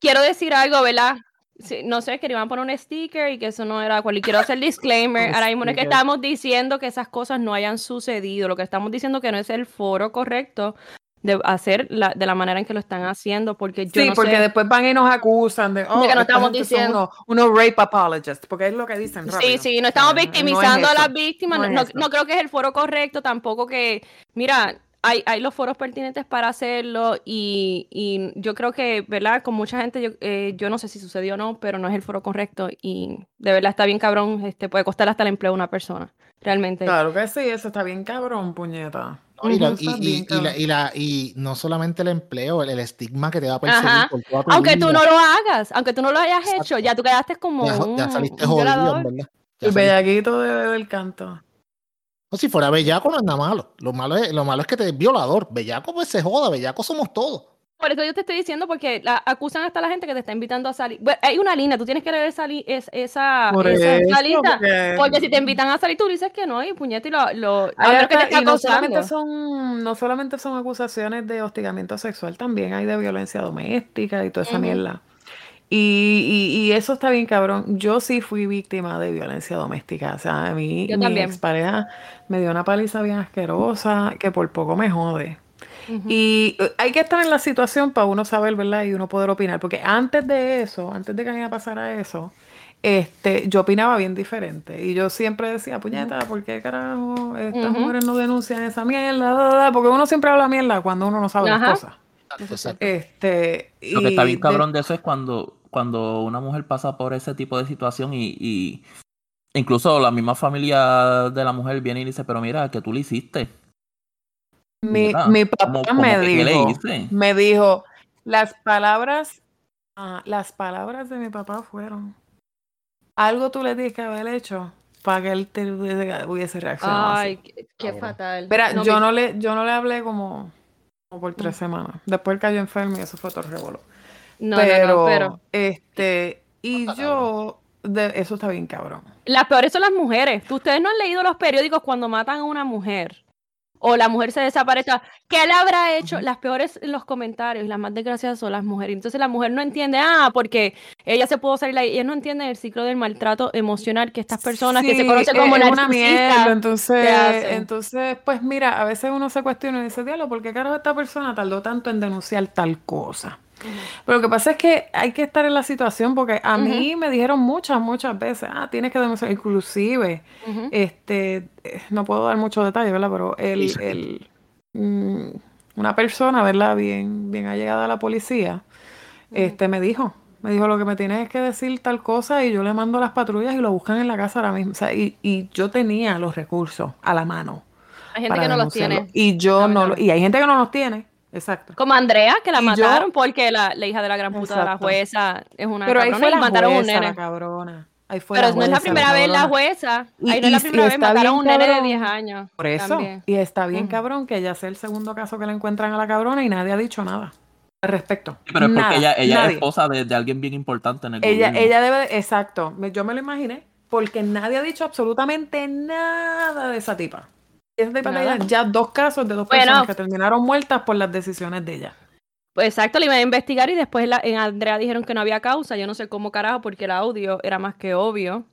quiero decir algo, ¿verdad? Sí, no sé, que le iban a poner un sticker y que eso no era cual. Y quiero hacer disclaimer. Ahora mismo no es que estamos diciendo que esas cosas no hayan sucedido. Lo que estamos diciendo que no es el foro correcto de hacer la, de la manera en que lo están haciendo. Porque yo Sí, no porque sé. después van y nos acusan de, oh, que no esta estamos diciendo. Unos, unos rape apologists, porque es lo que dicen Sí, rápido. sí, no estamos No, no es victimizando a las víctimas, No no, es no creo que es el foro correcto, tampoco que, mira, hay, hay los foros pertinentes para hacerlo y, y yo creo que, ¿verdad? Con mucha gente, yo, eh, yo no sé si sucedió o no, pero no es el foro correcto y de verdad está bien cabrón, este puede costar hasta el empleo a una persona, realmente. Claro que sí, eso está bien cabrón, puñeta. No, y, la- la- la- no solamente el empleo, el, el estigma que te va a perseguir Ajá. por toda tu Aunque tú no lo hagas, aunque tú no lo hayas Exacto. hecho, ya tú quedaste como ya, un, ya saliste jodido, en verdad. Ya El saliste- bellaquito de del canto. No, si fuera bellaco no es nada malo. Lo malo es, lo malo es que te es violador. Bellaco pues se joda, bellaco somos todos. Por eso yo te estoy diciendo, porque la, acusan hasta a la gente que te está invitando a salir. Bueno, hay una línea, tú tienes que leer esa, li- es- esa, Por esa- esa eso, lista. porque- Porque si te invitan a salir, tú dices que no, y puñete, y lo, lo a Hay que te y no solamente son, no solamente son acusaciones de hostigamiento sexual, también hay de violencia doméstica y toda esa mierda. Y, y- y eso está bien cabrón. Yo sí fui víctima de violencia doméstica. O sea, a mí Yo mi también. expareja me dio una paliza bien asquerosa que por poco me jode. Y eh, hay que estar en la situación para uno saber, ¿verdad? Y uno poder opinar. Porque antes de eso, antes de que a mí me pasara eso, este, yo opinaba bien diferente. Y yo siempre decía, puñeta, ¿por qué carajo estas mujeres no denuncian esa mierda? Da, da, da", Porque uno siempre habla mierda cuando uno no sabe Ajá. las cosas. Exacto. Este, Lo que está y bien de- cabrón de eso es cuando, cuando una mujer pasa por ese tipo de situación y, y incluso la misma familia de la mujer viene y dice, pero mira, que tú le hiciste. Mi, mi papá ¿cómo- cómo me dijo, me dijo, las palabras, ah, las palabras de mi papá fueron, algo tú le tienes que haber hecho para que él te hubiese, hubiese reaccionado así". Ay, qué, qué fatal. No, yo mi- no le, yo no le hablé como, como por tres semanas. Después él cayó enfermo y eso fue todo revoló. no, no, pero, no, pero este, y yo, de, eso está bien cabrón. las peores son las mujeres. Ustedes no han leído los periódicos cuando matan a una mujer o la mujer se desaparece. ¿Qué le habrá hecho? Las peores en los comentarios las más desgraciadas son las mujeres. Entonces la mujer no entiende, ah, porque ella se pudo salir ahí. Ella no entiende el ciclo del maltrato emocional que estas personas que se conocen como una mierda. Entonces, entonces, pues mira, a veces uno se cuestiona y dice, diablo, ¿por qué carajo esta persona tardó tanto en denunciar tal cosa? Pero lo que pasa es que hay que estar en la situación porque a mí me dijeron muchas, muchas veces, ah, tienes que denunciar, inclusive, este, eh, no puedo dar muchos detalles, ¿verdad? Pero el, Sí. el, mm, una persona, ¿verdad? Bien, bien allegada a la policía, este, me dijo, me dijo, lo que me tienes es que decir tal cosa y yo le mando a las patrullas y lo buscan en la casa ahora mismo. O sea, y, y yo tenía los recursos a la mano Hay gente que no los tiene. Y yo no, lo- Lamentablemente. y hay gente que no los tiene, exacto. Como Andrea, que la Y yo- mataron porque la, la hija de la gran puta de la Exacto. jueza es una Pero ahí cabrona fue y la mataron a un jueza, nene. la cabrona. Ahí fue Pero la no es la jueza, primera vez la jueza. Y- Ahí no es la y- y primera vez, mataron a un nene de cabrón. 10 años. Por eso. también. Y está bien Ujú. cabrón que ya sea el segundo caso que le encuentran a la cabrona y nadie ha dicho nada al respecto. Sí, pero es porque Nada, ella, ella es esposa de, de alguien bien importante en el Ella, gobierno. ella debe, exacto, me- yo me lo imaginé, porque nadie ha dicho absolutamente nada de esa tipa. Tipa Nada. ya dos casos de dos Bueno. personas que terminaron muertas por las decisiones de ella. Pues exacto, le iban a investigar y después la- en Andrea dijeron que no había causa. Yo no sé cómo carajo, porque el audio era más que obvio.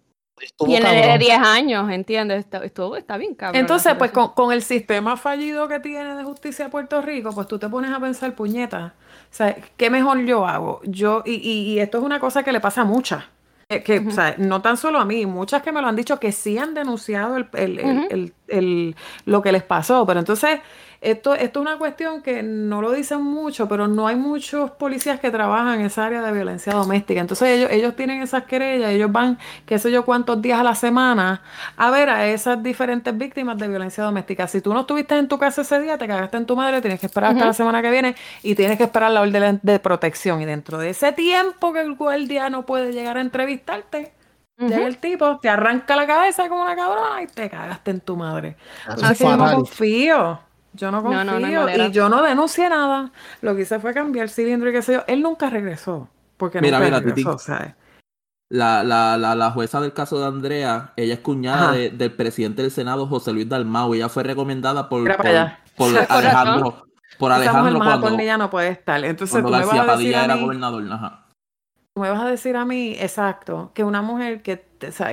Estuvo y el nene de cabrón. 10 años, ¿entiendes? Está, estuvo- está bien cabrón. Entonces, pues con, con el sistema fallido que tiene de justicia de Puerto Rico, pues tú te pones a pensar, puñeta, o sea, ¿qué mejor yo hago? Yo, y, y, y esto es una cosa que le pasa a muchas. Que, o sea, no tan solo a mí, muchas que me lo han dicho que sí han denunciado el, el- el- lo que les pasó. Pero entonces, esto, esto es una cuestión que no lo dicen mucho, pero no hay muchos policías que trabajan en esa área de violencia doméstica. Entonces ellos, ellos tienen esas querellas, ellos van, qué sé yo, cuántos días a la semana a ver a esas diferentes víctimas de violencia doméstica. Si tú no estuviste en tu casa ese día, te cagaste en tu madre, tienes que esperar hasta la semana que viene y tienes que esperar la orden de protección. Y dentro de ese tiempo que el guardia no puede llegar a entrevistarte, Llega el tipo, te arranca la cabeza como una cabrona y te cagaste en tu madre. Así yo no confío. Yo no confío. y yo no denuncié nada. Lo que hice fue cambiar el cilindro y qué sé yo. Él nunca regresó. Porque mira, nunca mira, regresó, ¿sabes? La, la, la, la, jueza del caso de Andrea, ella es cuñada del presidente del Senado, José Luis Dalmau. Ella fue recomendada por, por, Alejandro. Por Alejandro cuando, ella no puede estar. Entonces, cuando García Padilla era gobernador. Ajá me vas a decir a mí, exacto, que una mujer que,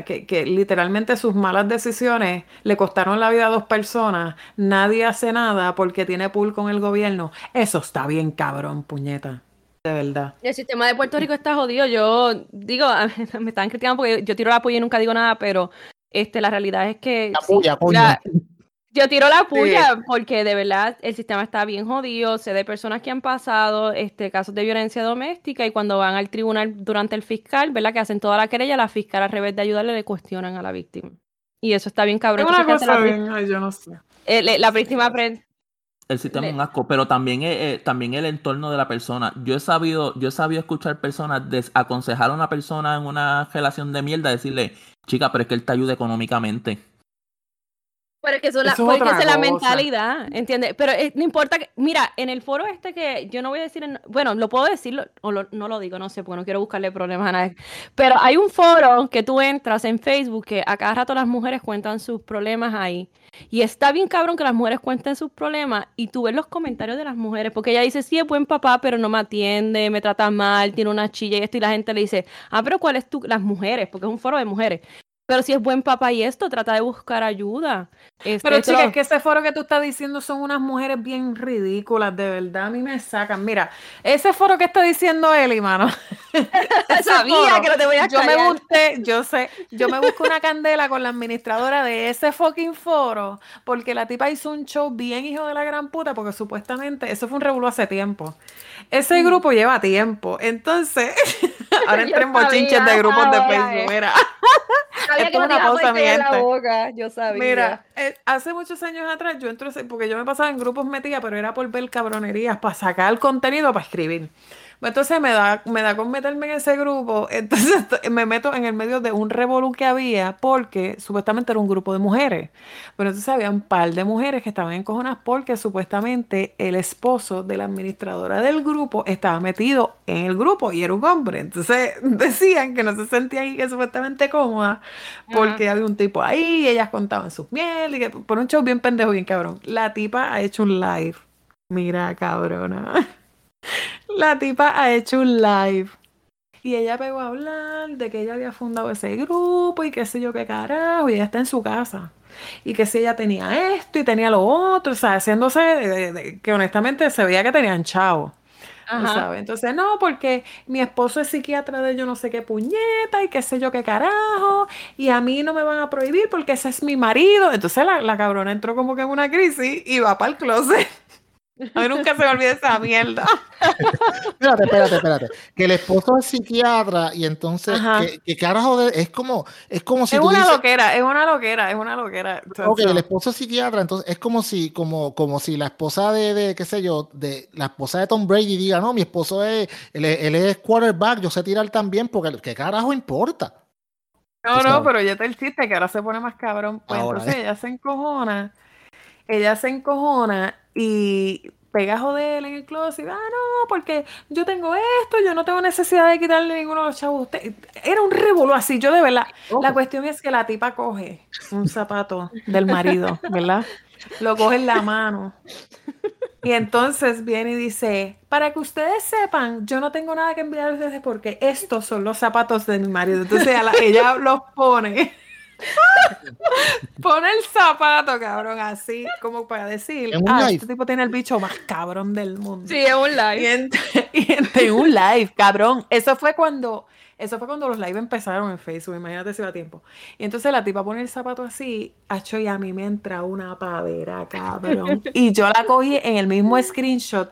que, que, literalmente sus malas decisiones le costaron la vida a dos personas, nadie hace nada porque tiene pool con el gobierno, eso está bien cabrón, puñeta. De verdad. El sistema de Puerto Rico está jodido. Yo digo, me están criticando porque yo tiro la puya y nunca digo nada, pero este, la realidad es que. La puya, puya. Yo tiro la puya porque de verdad el sistema está bien jodido. Sé de personas que han pasado este, casos de violencia doméstica y cuando van al tribunal durante el fiscal, ¿verdad? Que hacen toda la querella, la fiscal al revés de ayudarle le cuestionan a la víctima. Y eso está bien cabrón. una cosa bien, yo no sé. Eh, la víctima aprende el sistema es un asco, pero también, eh, también el entorno de la persona. Yo he sabido, yo he sabido escuchar personas aconsejar a una persona en una relación de mierda, decirle, chica, pero es que él te ayuda económicamente. Pero es que eso, la, es la mentalidad, ¿entiendes? Pero eh, no importa, que, mira, en el foro este que yo no voy a decir, bueno, lo puedo decir o no lo digo, no sé, porque no quiero buscarle problemas a nadie. Pero hay un foro que tú entras en Facebook que a cada rato las mujeres cuentan sus problemas ahí. Y está bien cabrón que las mujeres cuenten sus problemas y tú ves los comentarios de las mujeres, porque ella dice, sí, es buen papá, pero no me atiende, me trata mal, tiene una chilla y esto, y la gente le dice, ah, pero ¿cuál es tu, las mujeres? Porque es un foro de mujeres. Pero si es buen papá y esto, trata de buscar ayuda. Este, pero chica, es que ese foro que tú estás diciendo son unas mujeres bien ridículas, de verdad, a mí me sacan. Mira, ese foro que está diciendo Eli, mano. Sabía que no te voy a Yo me busqué, yo sé, yo me busco una candela con la administradora de ese fucking foro, porque la tipa hizo un show bien hijo de la gran puta, porque supuestamente, eso fue un revuelo hace tiempo. Ese grupo lleva tiempo, entonces, ahora entré en bochinches de grupos de Facebook, mira. Esto es una mi. Yo sabía. Mira, eh, hace muchos años atrás yo entré, porque yo me pasaba en grupos metida, pero era por ver cabronerías, para sacar el contenido, para escribir. Pues entonces me da, me da con meterme en ese grupo, entonces me meto en el medio de un revolú que había porque supuestamente era un grupo de mujeres. Pero entonces había un par de mujeres que estaban encojonadas porque supuestamente el esposo de la administradora del grupo estaba metido en el grupo y era un hombre. Entonces decían que no se sentía ahí que supuestamente cómoda porque había un tipo ahí y ellas contaban sus miel y que por un show bien pendejo, bien cabrón. La tipa ha hecho un live. Mira, cabrona. La tipa ha hecho un live. Y ella pegó a hablar de que ella había fundado ese grupo y qué sé yo qué carajo, y ella está en su casa. Y que si ella tenía esto y tenía lo otro, o sea, haciéndose que honestamente se veía que tenían chavo. ¿sabes? Entonces, no, porque mi esposo es psiquiatra de yo no sé qué puñeta y qué sé yo qué carajo, y a mí no me van a prohibir porque ese es mi marido. Entonces la, la cabrona entró como que en una crisis y va para el closet. A mí nunca se me olvida esa mierda. espérate, espérate, espérate. Que el esposo es psiquiatra y entonces, que, carajo de, es como, es como si es una loquera, es una loquera, es una loquera. ok, el esposo es psiquiatra, entonces es como si, como, como si la esposa de, de, qué sé yo, de la esposa de Tom Brady diga, no, mi esposo es, él, es quarterback, yo sé tirar también, porque qué carajo importa. No, no, pero ya te el chiste que ahora se pone más cabrón. Pues entonces ella se encojona, ella se encojona y pega a joder en el closet, ah, no, porque yo tengo esto, yo no tengo necesidad de quitarle ninguno de los chavos. Era un revuelo así, yo de verdad. La cuestión es que la tipa coge un zapato del marido, ¿verdad? Lo coge en la mano. Y entonces viene y dice, para que ustedes sepan, yo no tengo nada que enviarles porque estos son los zapatos de mi marido. Entonces ella los pone Pone el zapato, cabrón, así como para decir, ah, este tipo tiene el bicho más cabrón del mundo. Sí, es un live. Y en, un live, cabrón. Eso fue cuando, eso fue cuando los live empezaron en Facebook, imagínate si va tiempo. Y entonces la tipa pone el zapato así, y a mí me entra una pavera, cabrón. Y yo la cogí en el mismo screenshot.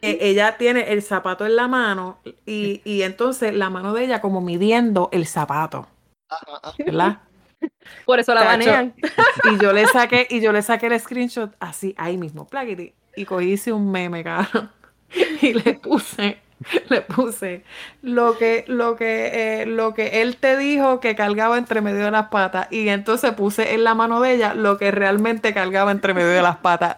ella tiene el zapato en la mano y, y entonces la mano de ella como midiendo el zapato. ¿Verdad? Por eso la banean. Y yo le saqué, y yo le saqué el screenshot así, ahí mismo, plaquiti, y cogí un meme, cabrón. Y le puse le puse lo que, lo que, eh, lo que él te dijo que cargaba entre medio de las patas. Y entonces puse en la mano de ella lo que realmente cargaba entre medio de las patas.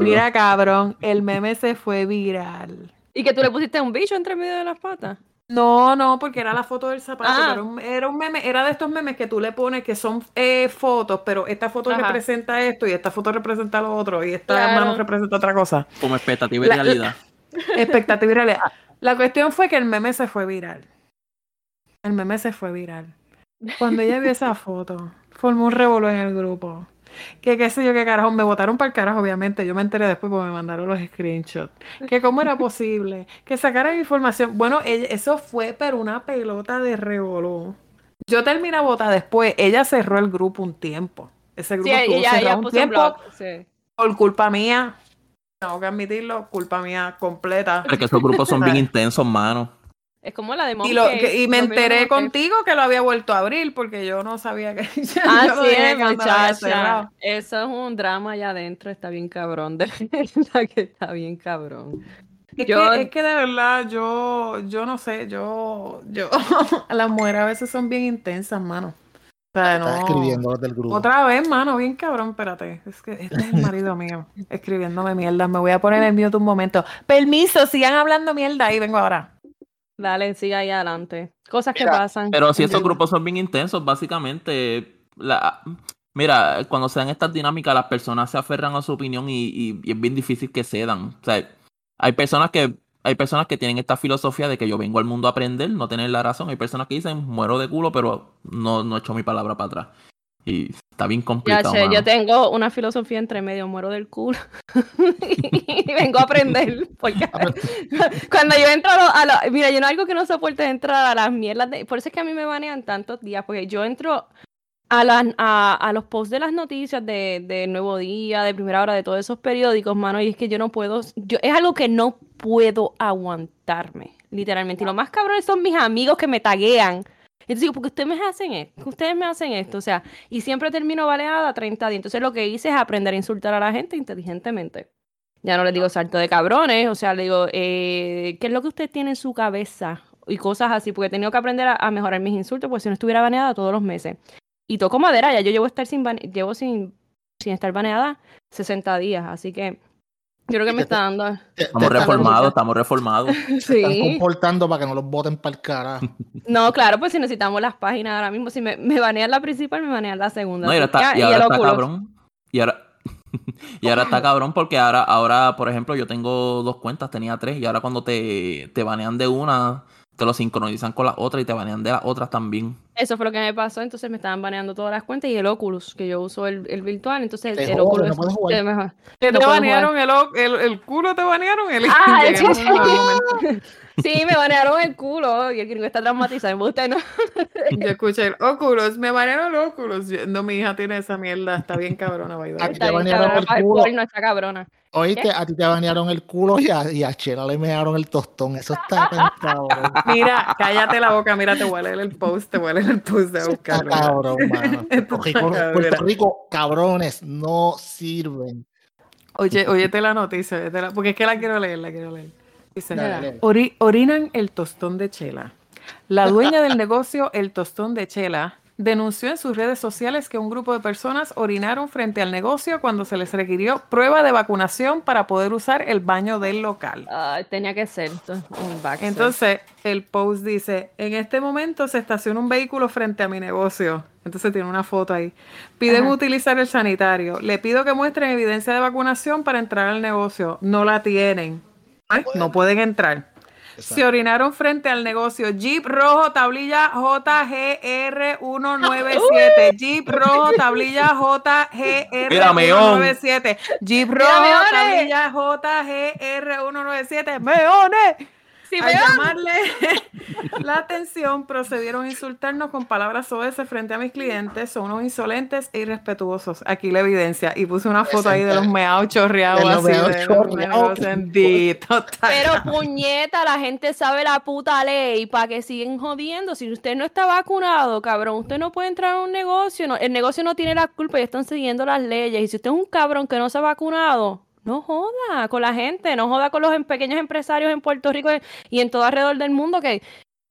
Mira, cabrón, el meme se fue viral. ¿Y que tú le pusiste un bicho entre medio de las patas? No, no, porque era la foto del zapato, ah. era, un, meme, era de estos memes que tú le pones que son eh, fotos, pero esta foto representa esto y esta foto representa lo otro y esta mano representa otra cosa. Como expectativa y realidad. Expectativa y realidad. La cuestión fue que el meme se fue viral. El meme se fue viral. Cuando ella vio esa foto, formó un revuelo en el grupo. Que qué sé yo qué carajo, me votaron para el carajo, obviamente. Yo me enteré después porque me mandaron los screenshots. Que cómo era posible que sacaran información. Bueno, eso fue pero una pelota de revolú. Yo terminé a votar después. Ella cerró el grupo un tiempo. Ese grupo sí, cerrado un tiempo. Por culpa mía. Tengo que admitirlo, culpa mía completa. Porque esos grupos son bien intensos, mano. Es como la de Y, y me enteré contigo que... lo había vuelto a abrir porque yo no sabía que. ah, sí, muchacha. Eso es un drama allá adentro. Está bien cabrón. De verdad que está bien cabrón. Es, que, es que de verdad, yo, yo no sé, yo, yo, las mujeres a veces son bien intensas, mano. O sea, no. escribiendo del grupo. Otra vez, mano, bien cabrón, espérate. Es que este es el marido mío, escribiéndome mierda. Me voy a poner en mute un momento. Permiso, sigan hablando mierda y vengo ahora. Dale, siga ahí adelante. Cosas que pasan. Pero si estos grupos son bien intensos, básicamente, la, mira, cuando se dan estas dinámicas, las personas se aferran a su opinión y, es bien difícil que cedan. O sea, hay personas que hay personas que tienen esta filosofía de que yo vengo al mundo a aprender, no tener la razón. Hay personas que dicen, muero de culo, pero no, no echo mi palabra para atrás. Y está bien complicado. Ya, yo tengo una filosofía entre medio, muero del culo. y vengo a aprender. Porque cuando yo entro a los. mira, yo no algo que no soporte entrar a las mierdas. De, por eso es que a mí me banean tantos días. Porque yo entro a, las, a, los posts de las noticias de, de, Nuevo Día, de Primera Hora, de todos esos periódicos, mano. Y es que yo no puedo. Yo, es algo que no puedo aguantarme. Literalmente. Y lo más cabrones son mis amigos que me taguean entonces digo, porque ustedes me hacen esto, ustedes me hacen esto, o sea, y siempre termino baleada 30 días. Entonces lo que hice es aprender a insultar a la gente inteligentemente. Ya no les digo salto de cabrones, o sea, le digo, eh, ¿qué es lo que usted tiene en su cabeza? Y cosas así, porque he tenido que aprender a, mejorar mis insultos, porque si no estuviera baneada todos los meses. Y toco madera, ya yo llevo estar sin llevo sin, sin estar baneada 60 días, así que yo creo que me está dando. Estamos reformados, estamos reformados. sí. están comportando para que no los voten para el cara. No, claro, pues si necesitamos las páginas ahora mismo, si me, me banean la principal, me banean la segunda. No, y ahora está, y ahora está cabrón. Y ahora, y ahora está cabrón porque ahora, ahora, por ejemplo, yo tengo dos cuentas, tenía tres, y ahora cuando te, te banean de una, te lo sincronizan con la otra y te banean de las otras también. Eso fue lo que me pasó, entonces me estaban baneando todas las cuentas y el Oculus, que yo uso el, el virtual, entonces el, Oculus es mejor. ¿Te, banearon el, el, el, culo? ¿Te banearon? El, ah, sí, me banearon el culo y el gringo está traumatizado, me gusta, ¿no? yo escuché el Oculus, me banearon el Oculus. No, mi hija tiene esa mierda, está bien cabrona, Está bien cabrona, el culo. no está cabrona. Oíste, a ti te banearon el culo y a, y a Chela le mearon el tostón. Eso está pensado. Mira, cállate la boca, mira, te voy a leer el post, te voy a leer el post de buscar. Cabrón, mano. Puerto, Rico, cabrones, no sirven. Oye, óyete la noticia, porque es que la quiero leer, la quiero leer. Dice, orinan el tostón de Chela. La dueña del negocio El Tostón de Chela denunció en sus redes sociales que un grupo de personas orinaron frente al negocio cuando se les requirió prueba de vacunación para poder usar el baño del local. tenía que ser un Entonces, el post dice, en este momento se estaciona un vehículo frente a mi negocio. Entonces tiene una foto ahí. Piden utilizar el sanitario. Le pido que muestren evidencia de vacunación para entrar al negocio. No la tienen. No pueden entrar. Se orinaron frente al negocio Jeep rojo, tablilla JGR197. Jeep rojo, tablilla JGR197. Jeep rojo, tablilla JGR197. ¡Meones! Al llamarle la atención, procedieron a insultarnos con palabras soeces frente a mis clientes. Son unos insolentes e irrespetuosos. Aquí la evidencia. Y puse una foto ahí de los meados chorreados. Pero puñeta, la gente sabe la puta ley. ¿Para que siguen jodiendo? Si usted no está vacunado, cabrón, usted no puede entrar a un negocio. el negocio no tiene la culpa y están siguiendo las leyes. Y si usted es un cabrón que no se ha vacunado, No joda con la gente, no joda con los em, pequeños empresarios en Puerto Rico y en todo alrededor del mundo que,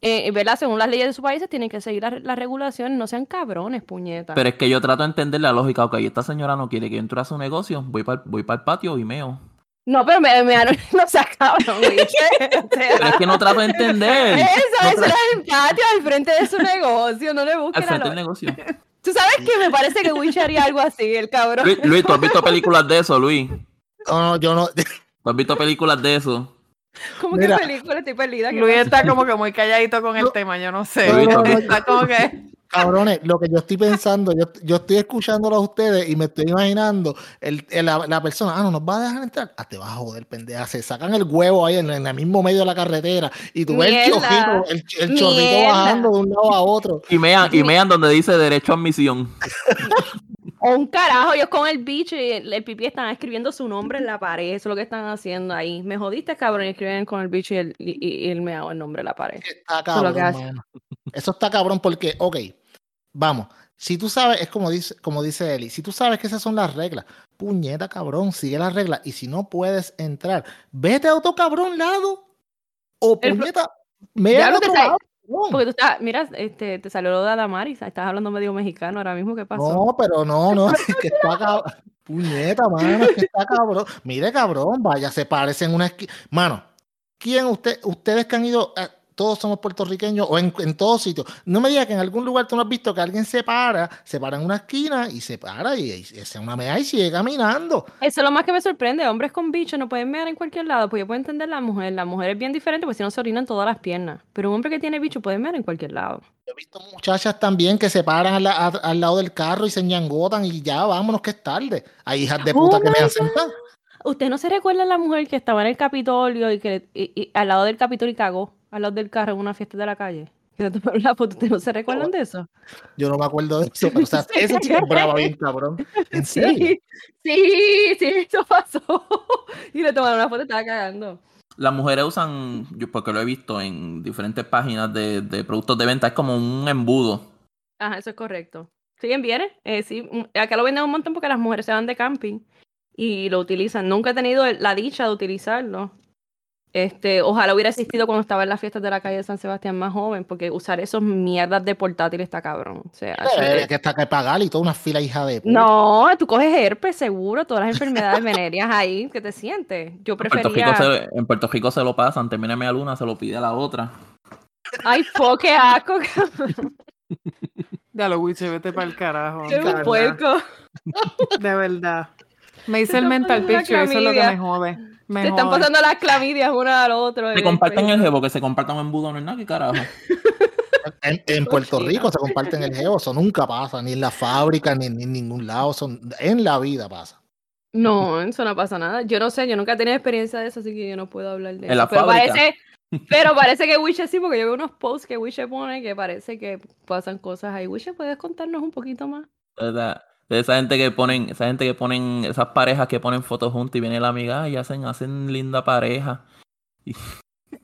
eh, ¿verdad? Según las leyes de sus países, tienen que seguir las regulaciones, no sean cabrones, puñetas. Pero es que yo trato de entender la lógica, ok, esta señora no quiere que yo entre a su negocio, voy para voy el patio y meo. No, pero me, me no sea cabrón, Pero es que no trato de entender. Eso, eso era el patio al frente de su negocio, no le busques Al frente del negocio. Tú sabes que me parece que Witch haría algo así, el cabrón. Luis, ¿tú has visto películas de eso, Luis? No, no, yo no. ¿Tú has visto películas de eso? ¿Cómo que película? Estoy perdida. Luis está como que muy calladito con el tema, yo no sé. está como que... Cabrones, lo que yo estoy pensando, yo, yo estoy escuchándolo a ustedes y me estoy imaginando el, la, persona, ah, no nos va a dejar entrar. Ah, te vas a joder, pendeja. Se sacan el huevo ahí en, el mismo medio de la carretera y tú ves el chorrito, el, chorrito bajando de un lado a otro. Y mean, y mean donde dice derecho a admisión. O un carajo, ellos con el bicho y el, pipí están escribiendo su nombre en la pared. Eso es lo que están haciendo ahí. Me jodiste, cabrón, y escriben con el bicho y el, y, el meado el nombre en la pared. Está cabrón, Eso está cabrón porque, ok, Vamos, si tú sabes, es como dice, como dice Eli, si tú sabes que esas son las reglas, puñeta cabrón, sigue las reglas. Y si no puedes entrar, vete a otro cabrón lado. O puñeta, me a otro Porque tú estás, mira, este, te salió lo de Adamaris, estás hablando medio mexicano ahora mismo, ¿qué pasó? No, pero no, no, es que está cabrón. Puñeta, mano, es que está cabrón. Mire, cabrón, vaya, se parecen una esquina. Mano, ¿quién usted, ustedes que han ido, todos somos puertorriqueños o en, en todos sitios. No me digas que en algún lugar tú no has visto que alguien se para, se para en una esquina y se para y, y, se una mea y sigue caminando. Eso es lo más que me sorprende. Hombres con bichos no pueden mear en cualquier lado. Pues yo puedo entender la mujer. La mujer es bien diferente porque si no se orinan todas las piernas. Pero un hombre que tiene bicho puede mear en cualquier lado. He visto muchachas también que se paran al, lado del carro y se ñangotan y ya vámonos que es tarde. Hay hijas de puta que me hacen. ¿Usted no se recuerda a la mujer que estaba en el Capitolio y que al lado del Capitolio y cagó? A los del carro en una fiesta de la calle. Que te la foto, no se recuerdan de eso? Yo no me acuerdo de eso, pero o sea, eso sí brava bien, cabrón. ¿En serio? Sí, sí, eso pasó. Y le tomaron una foto y estaba cagando. Las mujeres usan, yo porque lo he visto en diferentes páginas de, de productos de venta, es como un embudo. Ajá, eso es correcto. ¿Sí bien viene? Eh, sí, acá lo venden un montón porque las mujeres se van de camping y lo utilizan. Nunca he tenido la dicha de utilizarlo. Este, ojalá hubiera existido cuando estaba en las fiestas de la calle de San Sebastián más joven, porque usar esos mierdas de portátil está cabrón. O sea, eh, que está que pagar y toda una fila hija de No, tú coges herpes seguro, todas las enfermedades venéreas ahí, que te sientes. Yo prefería. En Puerto Rico se, lo pasan, termina media luna, se lo pide a la otra. Ay, fo, qué asco, Ya lo se vete para el carajo. Qué un puerco. De verdad. Me hice el mental picture, eso es lo que me jode. Se están pasando las clamidias una al otro. Se comparten el geo, que se compartan un embudo no es nada, ¿qué carajo? En, Puerto Rico se comparten el geo, eso nunca pasa, ni en la fábrica, ni, en ningún lado, son, en la vida pasa. No, eso no pasa nada. Yo no sé, yo nunca he tenido experiencia de eso, así que yo no puedo hablar de en La pero, Parece, pero parece que Wisha sí, porque yo veo unos posts que Wisha pone que parece que pasan cosas ahí. Wisha, ¿puedes contarnos un poquito más? ¿Verdad? Esa gente que ponen, esa gente que ponen, esas parejas que ponen fotos juntas y viene la amiga y hacen, hacen linda pareja. Y,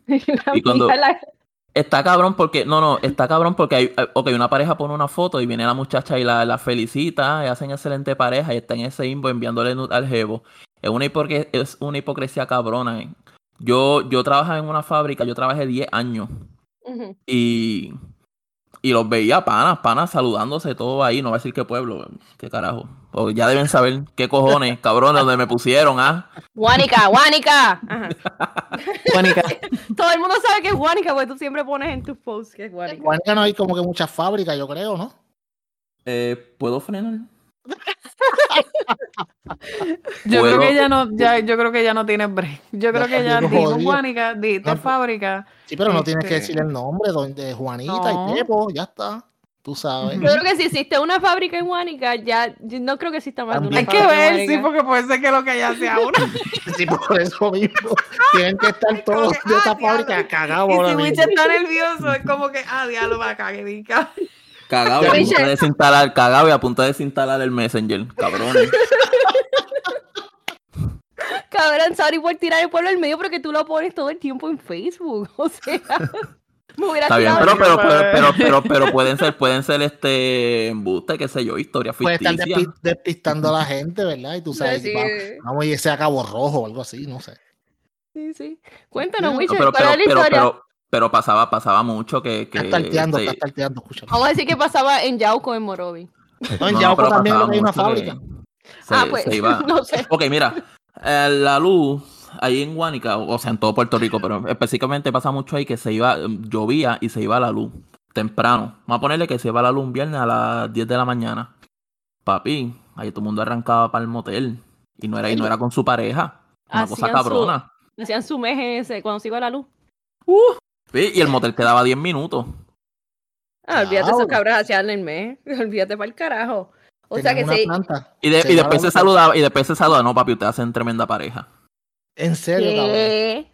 cuando está cabrón porque, no, no, está cabrón porque hay, ok, una pareja pone una foto y viene la muchacha y la, la felicita y hacen excelente pareja y está en ese inbo enviándole al jevo. Es una, es una hipocresía cabrona. Eh. Yo, yo trabajaba en una fábrica, yo trabajé 10 años. Y y los veía panas, panas saludándose todo ahí. No voy a decir qué pueblo, qué carajo. O ya deben saber qué cojones, cabrones, donde me pusieron, ¿ah? Guánica, Guánica. Guánica. todo el mundo sabe que es Guánica, porque tú siempre pones en tus posts que es Guánica. Guánica no hay como que muchas fábricas, yo creo, ¿no? Eh, ¿Puedo frenar? yo creo que ya no, ya, yo creo que ya no tiene break. Yo creo que ya dijo Juanica, diste fábrica. Sí, pero no tienes que este decir el nombre de Juanita y Pepo, ya está. Tú sabes. Yo creo que si existe una fábrica en Juanica, ya no creo que exista más de una Hay que ver, sí, porque puede ser que lo que ya sea una. sí, por eso mismo. Tienen que estar todos de esta ah, fábrica cagados. Y si Wicha está nervioso, es como que, ah, diablo, va a cagar, Cagado y a punto de desinstalar, cagado y a punto de desinstalar el Messenger, cabrón. Cabrón, sorry por tirar el pueblo al medio porque tú lo pones todo el tiempo en Facebook. O sea. Me hubiera Está bien, pero, pero, pero, pero, pero, pero pueden ser, pueden ser este embuste, qué sé yo, historia Puede estar ficticia. despi- despistando a la gente, ¿verdad? Y tú sabes, Sí, va- vamos a irse a Cabo Rojo o algo así, no sé. sí, sí. Cuéntanos, No, No, Witcher, pero, ¿cuál es la pero, historia? Pero, pasaba, pasaba mucho que, que Está tarteando, este, está tarteando, escúchalo. Vamos a decir que pasaba en Yauco, en Morovi. No, en no, Yauco también hay una fábrica. Se, ah, pues, se iba. no sé. Ok, mira, eh, la luz ahí en Guánica, o sea, en todo Puerto Rico, pero específicamente pasa mucho ahí que se iba, eh, llovía y se iba la luz temprano. Vamos a ponerle que se iba la luz un viernes a las 10 de la mañana. Papi, ahí todo el mundo arrancaba para el motel. Y no era, y no era con su pareja. Una cosa Hacían su- cabrona. Hacían su ese cuando se iba la luz. Sí, y el motel quedaba 10 minutos. Ah, olvídate esos Diablo. cabros hacían el mes. Olvídate para el carajo. O sea que se. planta. Y, de- Se y después se la- saludaba, y después se saludaba, no papi, ustedes hacen tremenda pareja. En serio.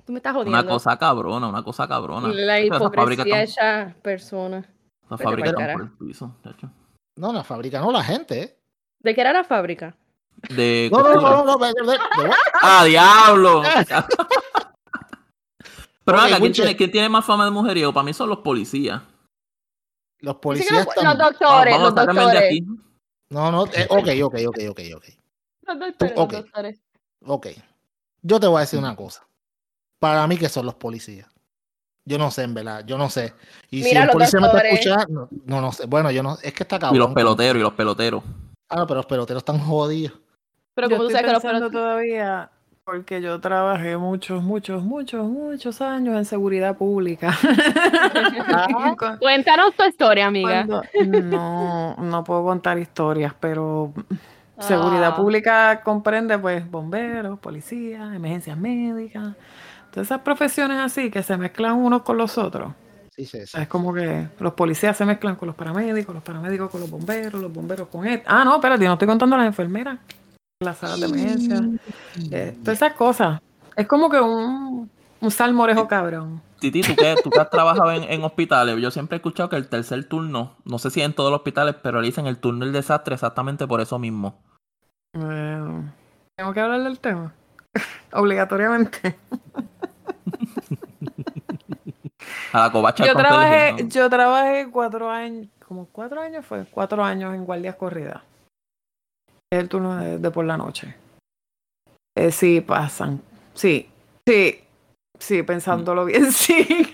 Tú me estás jodiendo. Una cosa cabrona, una cosa cabrona. La hipocresía están- hecha persona. pa'l están por el piso, chacho. No, la fábrica, no la gente, ¿eh? ¿De qué era la fábrica? De No, no, no, no, ve- ¡Ah, diablo! Pero Ok, acá, ¿quién tiene, quién tiene más fama de mujeriego? Para mí son los policías. Los policías los, están... los doctores, Vamos, los de doctores. aquí. No, no, eh, ok, ok, ok, ok, ok. Los doctores, Ok. los doctores. Ok. Yo te voy a decir una cosa. Para mí que son los policías. Yo no sé, en verdad, yo no sé. Y si el los policía me está escuchando, no, no, sé. Bueno, yo no, es que está cabrón. Y los peloteros, y los peloteros. Ah, no, pero los peloteros están jodidos. Pero como tú sabes que los peloteros- todavía, porque yo trabajé muchos, muchos, muchos, muchos años en seguridad pública. Ah. Cu- Cuéntanos tu historia, amiga. cuando- no, no puedo contar historias, pero seguridad Ah. pública comprende pues bomberos, policías, emergencias médicas, todas esas profesiones así que se mezclan unos con los otros. Sí, sí, sí. Es como que los policías se mezclan con los paramédicos, los paramédicos con los bomberos, los bomberos con esto. Ah, no, espérate, no estoy contando las enfermeras, las salas de emergencia, eh, todas esas cosas. Es como que un, un salmorejo cabrón. Titi, tú que, tú que has trabajado en, en hospitales, yo siempre he escuchado que el tercer turno, no sé si en todos los hospitales, pero le dicen el turno del desastre exactamente por eso mismo. Tengo que hablar del tema. Obligatoriamente. A la covacha Yo con trabajé, yo trabajé cuatro años, como cuatro años fue, cuatro años en guardias corridas. Es el turno de, de por la noche. Eh, sí, pasan. Sí, sí, sí, pensándolo bien, sí.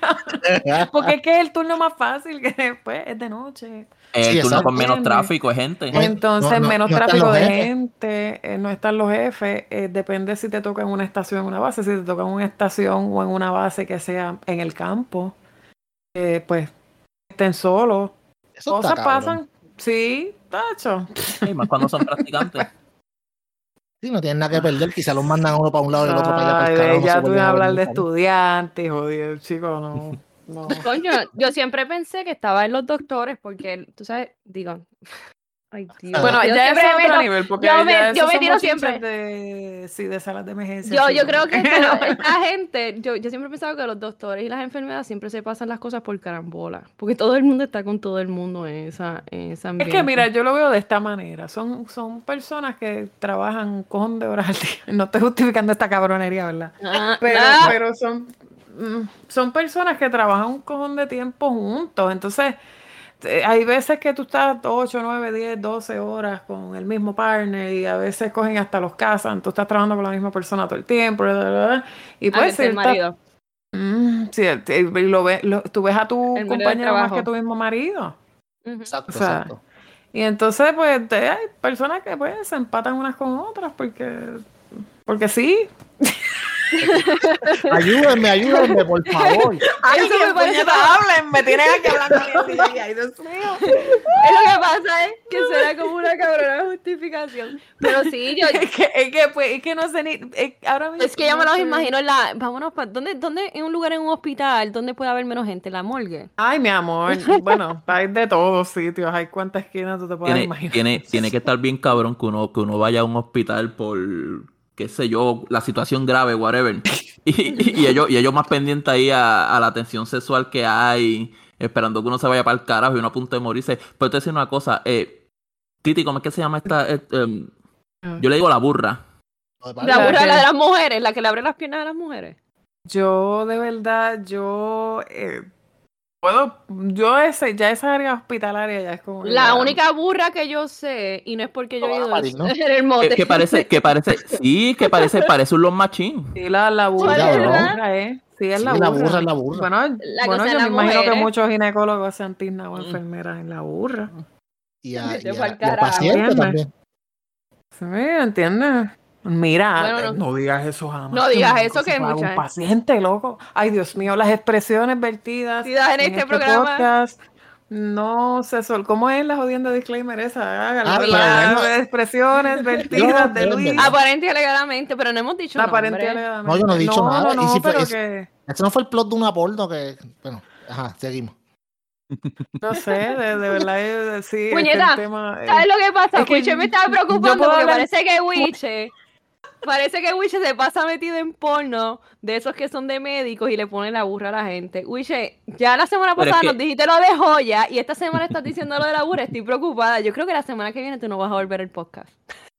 Porque es que es el turno más fácil que después es de noche. El Sí, turno con menos tráfico, es gente. Entonces, no- no- menos no tráfico de jefes. gente, eh, no están los jefes. eh, depende si te toca en una estación o en una base. Si te toca en una estación o en una base que sea en el campo, eh, pues estén solos. Eso Cosas pasan. Sí, tacho. Y más cuando son practicantes. Sí, no tienen nada que perder. Quizá los mandan a uno para un lado y el otro para allá para el ya tú ibas a hablar de estudiantes, jodido, chico, no. no. Coño, yo siempre pensé que estaba en los doctores porque, tú sabes, digo, ay Dios. Bueno, yo ya es otro nivel, porque yo me- yo me tiro siempre. De, sí, de salas de emergencia. Yo, yo creo que esta gente, yo, yo siempre he pensado que los doctores y las enfermeras siempre se pasan las cosas por carambola, porque todo el mundo está con todo el mundo en esa, en esa Es que mira, yo lo veo de esta manera. Son, son personas que trabajan un cojón de horas al día. No estoy justificando esta cabronería, ¿verdad? Ah, Pero, ah, pero son, mm, son personas que trabajan un cojón de tiempo juntos. Entonces, hay veces que tú estás 8, 9, 10, 12 horas con el mismo partner y a veces cogen hasta los casan. Tú estás trabajando con la misma persona todo el tiempo. bla, bla, bla, y pues que es el marido. y lo ve- lo- tú ves a tu El compañero más que tu mismo marido. Exacto, O sea, exacto. Y entonces, pues, te- hay personas que pues se empatan unas con otras porque, porque sí. Ayúdenme, ayúdenme, por favor. Ay, Eso me parece hablen, me tienen aquí hablando bien, ay, Dios mío. Es lo que pasa es que será como una cabrona justificación. Pero sí, yo, Es que, es que, pues, es que no sé ni, es- ahora mismo es que yo me los imagino la, vámonos, pa, ¿dónde, dónde, en un lugar, en un hospital, donde puede haber menos gente? La morgue. Ay, mi amor, bueno, hay de todos sitios, hay cuántas esquinas tú te puedes Tiene, imaginar. tiene, tiene que estar bien cabrón que uno, que uno vaya a un hospital por, qué sé yo, la situación grave, whatever. Y, y ellos, y ellos más pendientes ahí a, a la atención sexual que hay, esperando que uno se vaya para el carajo y uno a punto de morirse. Pero te voy a decir una cosa, eh, Titi, ¿cómo es que se llama esta? eh, em, yo le digo la burra. La burra, la de las mujeres, la que le abre las piernas a las mujeres. Yo, de verdad, yo, eh, puedo, yo ese, ya esa área hospitalaria ya es como. La única burra que yo sé, y no es porque yo he ido Paris, ¿no? en el mote. Que, que parece, que parece, sí, que parece, parece un Los Machín. Sí, la, la burra, ¿Cuál la es? burra, ¿eh? Sí, es Sí, la la burra. la burra. Bueno, La bueno yo me imagino mujer, que ¿eh? muchos ginecólogos sean tignas o enfermeras en la burra. Y a, y a- y a carajo. pacientes ¿Entiendes? también. ¿Sí? ¿Entiendes? Mira, Bueno, no- no, digas eso jamás. no digas eso, que paga mucha- un paciente, loco. Ay, Dios mío, las expresiones vertidas en este programa. podcast no se sol. ¿Cómo es la jodienda disclaimer esa? Hágalo. Ah, Las bueno. expresiones vertidas de Luis. Aparente y alegadamente, pero no hemos dicho Aparente nombre. alegadamente. No, yo no he dicho nada. No, Y no, si pero es- que, Este no fue el plot de una porno que. Bueno, ajá, seguimos. no sé, de, de verdad, eh, sí, es Puñeta, tema... eh, ¿Sabes lo que pasa? Es que Wiche me estaba preocupando porque hablar- parece que Wiche, parece que Wiche se pasa metido en porno de esos que son de médicos y le pone la burra a la gente. Wiche, ya la semana es pasada que- nos dijiste lo de joya y esta semana estás diciendo lo de la burra. Estoy preocupada. Yo creo que la semana que viene tú no vas a volver el podcast.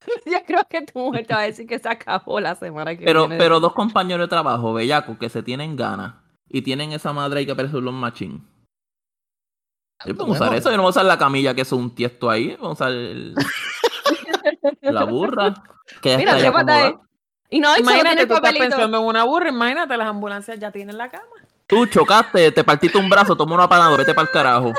Yo creo que tu mujer te va a decir que se acabó la semana que Pero, viene. pero dos compañeros de trabajo, bellacos, que se tienen ganas y tienen esa madre ahí que parece un Machín. Yo puedo usar eso, yo no voy a usar la camilla que es un tiesto ahí, voy a usar el- la burra. Que Mira, acomodada. Y no, Imagínate, tú estás pensando en una burra, imagínate, las ambulancias ya tienen la cama. Tú chocaste, te partiste un brazo, toma una panada, vete para el carajo.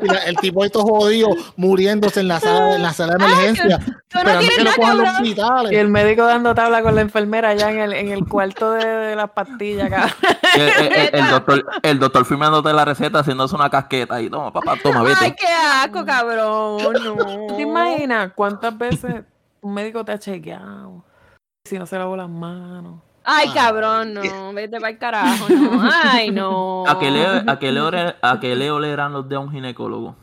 Mira, el tipo estos jodidos muriéndose en la sala, en la sala de Ay, emergencia. tú no que lo cojan los cabrón. Y hospitales. el médico dando tabla con la enfermera allá en el, en el cuarto de, de las pastillas, cabrón. El, el- el- el doctor, el doctor firmándote la receta, haciéndose una casqueta y toma, papá, toma, Ay, vete. qué asco, cabrón. No. ¿Te imaginas cuántas veces un médico te ha chequeado? Si no se lavó las manos. Ay, Ay. cabrón, no. Vete para el carajo, no. Ay, no. ¿A qué, le, a, qué le ¿A qué le olerán los de un ginecólogo?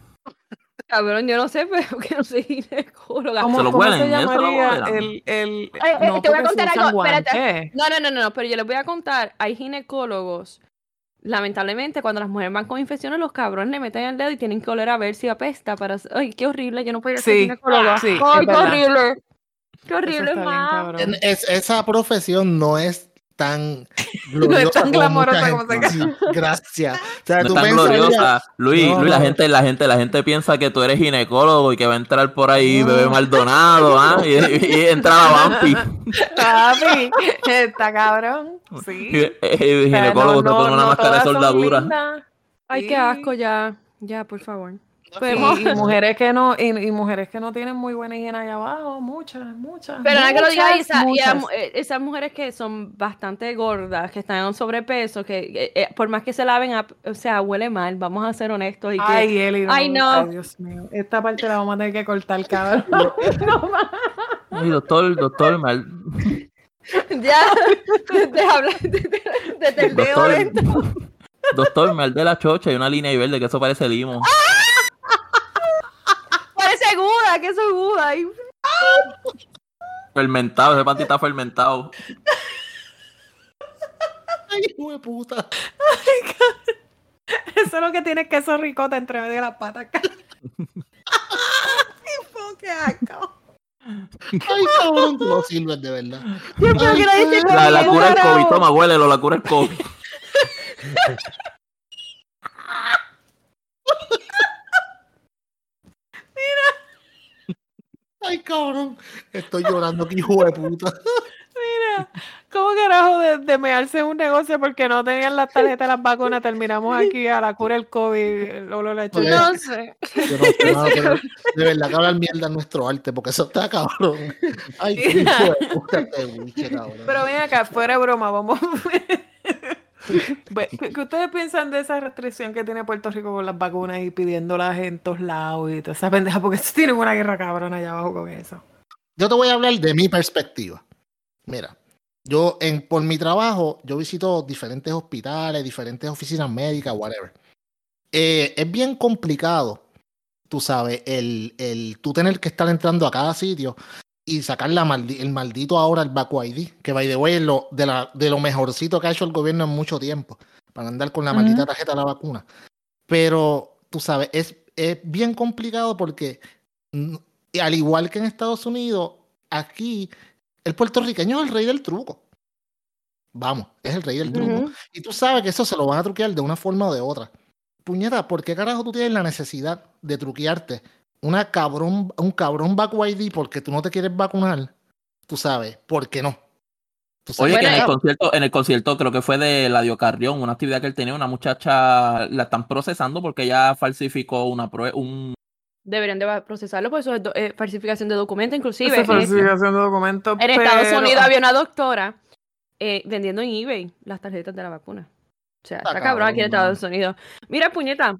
Cabrón, yo no sé, pero que no soy ginecóloga. ¿Cómo, Se lo cómo huelen, se eso lo llamaría huelen. el, el... Ay, eh, no, te voy a contar algo, espérate. No, no, no, no, no, pero yo les voy a contar. Hay ginecólogos. Lamentablemente, cuando las mujeres van con infecciones, los cabrones le meten el dedo y tienen que oler a ver si apesta para. Ay, qué horrible, yo no puedo ir a ser Sí, ginecóloga. sí, Ay, qué verdad. horrible. Qué horrible, bien. Es- esa profesión no es tan gloriosa tan como glamorosa mucha como se Gracias. O sea, No tú es tan pensarías- gloriosa. Luis, No, Luis, la no. gente, la gente, la gente piensa que tú eres ginecólogo y que va a entrar por ahí No. bebé Maldonado, ¿ah? Y, y- y entra la vampi. Papi, está cabrón. Sí. Y- y- y el O sea, ginecólogo no- se pone no- una no máscara de soldadura. Ay, Sí. qué asco, ya. Ya, por favor. Y, Podemos- y mujeres que no, y, y mujeres que no tienen muy buena higiene allá abajo, muchas, muchas. Perdona que lo diga Isa, y eh, esas mujeres que son bastante gordas, que están en sobrepeso, que eh, eh, por más que se laven, a- o sea, huele mal, vamos a ser honestos. Y que, Ay, Eli, no, Ay, no. Ay, Dios mío. Esta parte la vamos a tener que cortar, cabrón. no más. Doctor, doctor, mal- ya, te habla del dedo doctor, dentro. doctor, mal de la chocha y una línea ahí verde que eso parece limo. Parece guda, que eso es. Ay, Fermentado, ese panty está fermentado. Ay, hijo de puta. Eso es lo que tiene queso ricota entre medio de las patas. Ay, qué asco. Ay, cabrón, tú no sirves de verdad. Se La, la cura el. COVID, toma, huélelo, la cura el COVID. Ay, cabrón. Estoy llorando, que hijo de puta. Mira, ¿cómo carajo de, de mearse en un negocio porque no tenían las tarjetas de las vacunas? Terminamos aquí a la cura del COVID. el olor a leche. Oye, No sé. Yo no sé nada, pero de verdad que hablan mierda en nuestro arte, porque eso está cabrón. Ay, qué hijo de puta buche, cabrón. Pero ven acá, fuera de broma, vamos. ¿Qué ustedes piensan de esa restricción que tiene Puerto Rico con las vacunas y pidiéndolas en todos lados y toda esa pendeja? Porque tienen una guerra cabrona allá abajo con eso. Yo te voy a hablar de mi perspectiva. Mira, yo en, por mi trabajo, yo visito diferentes hospitales, diferentes oficinas médicas, whatever. Eh, es bien complicado, tú sabes, el, el tú tener que estar entrando a cada sitio y sacar la maldi- el maldito ahora el Bacu ID, que by the way es lo, de, la, de lo mejorcito que ha hecho el gobierno en mucho tiempo, para andar con la maldita tarjeta de la vacuna. Pero, tú sabes, es, es bien complicado porque, mm, al igual que en Estados Unidos, aquí el puertorriqueño es el rey del truco. Vamos, es el rey del truco. Y tú sabes que eso se lo van a truquear de una forma o de otra. Puñeta, ¿por qué carajo tú tienes la necesidad de truquearte una cabrón, un cabrón vacu ID porque tú no te quieres vacunar? Tú sabes, ¿por qué no? Oye, que en el, concierto, en el concierto creo que fue de Ladio Carrión, una actividad que él tenía, una muchacha la están procesando porque ella falsificó una prueba, un... Deberían de procesarlo, pues eso es eh, falsificación de documento, inclusive. Es falsificación de documento. En Estados Unidos había una doctora eh, vendiendo en eBay las tarjetas de la vacuna. O sea, está, cabrón aquí en Estados Unidos. Mira, puñeta.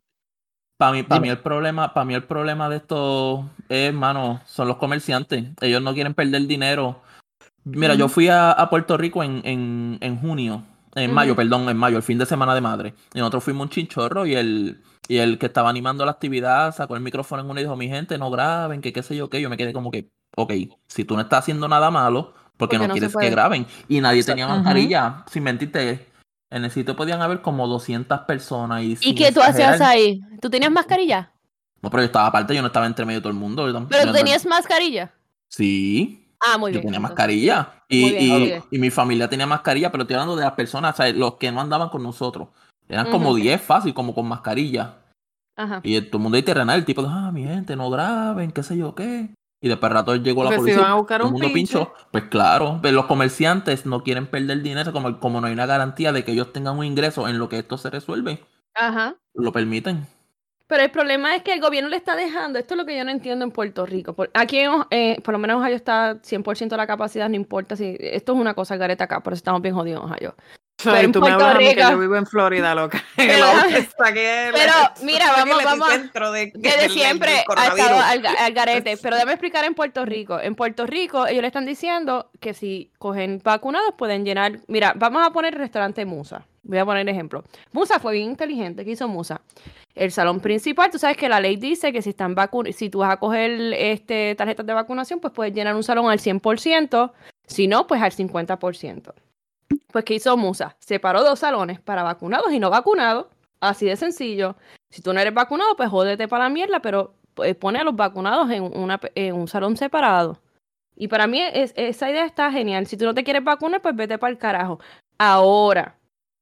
Para mí, para mí el problema, para mí el problema de esto es, mano, son los comerciantes. Ellos no quieren perder dinero Mira, yo fui a, Puerto Rico en, en, en junio, en mayo, perdón, en mayo, el fin de semana de madre. Y nosotros fuimos un chinchorro y el, y el que estaba animando la actividad sacó el micrófono en uno y dijo, mi gente, no graben, que qué sé yo qué. Yo me quedé como que, ok, si tú no estás haciendo nada malo, porque, no, quieres que graben? Y nadie tenía mascarilla, sin mentirte. En el sitio podían haber como 200 personas. ¿Y, ¿Y qué tú hacías ahí? ¿Tú tenías mascarilla? No, pero yo estaba aparte, yo no estaba entre medio de todo el mundo. ¿Pero tenías mascarilla? Sí. Ah, muy bien. Yo tenía mascarilla. Y, y, mi familia tenía mascarilla, pero estoy hablando de las personas, o sea, los que no andaban con nosotros. Eran como 10 fácil, como con mascarilla. Ajá. Y todo el mundo ahí terrenal, el tipo de, ah, mi gente, no graben, qué sé yo qué. Y después rato llegó la policía. a buscar un mundo pincho. Pues claro, pero los comerciantes no quieren perder dinero, como, como no hay una garantía de que ellos tengan un ingreso en lo que esto se resuelve. Ajá. Lo permiten. Pero el problema es que el gobierno le está dejando, esto es lo que yo no entiendo en Puerto Rico. aquí, eh, por lo menos en Ohio está 100% la capacidad, no importa si. Esto es una cosa gareta acá, por eso estamos bien jodidos en Ohio. Pero en tú Puerto me Rico, que yo vivo en Florida, loca. Pero, pero mira, vamos, vamos. De, desde siempre ha estado al, garete. Pero déjame explicar en Puerto Rico. En Puerto Rico, ellos le están diciendo que si cogen vacunados pueden llenar. Mira, vamos a poner el restaurante Musa. Voy a poner ejemplo. Musa fue bien inteligente. ¿Qué hizo Musa? El salón principal, tú sabes que la ley dice que si están vacunados, si tú vas a coger este, tarjetas de vacunación, pues puedes llenar un salón al 100%, si no, pues al 50%. Pues, ¿qué hizo Musa? Separó dos salones para vacunados y no vacunados, así de sencillo. Si tú no eres vacunado, pues jódete para la mierda, pero pues, pone a los vacunados en, una, en un salón separado. Y para mí esa idea está genial. Si tú no te quieres vacunar, pues vete para el carajo. Ahora,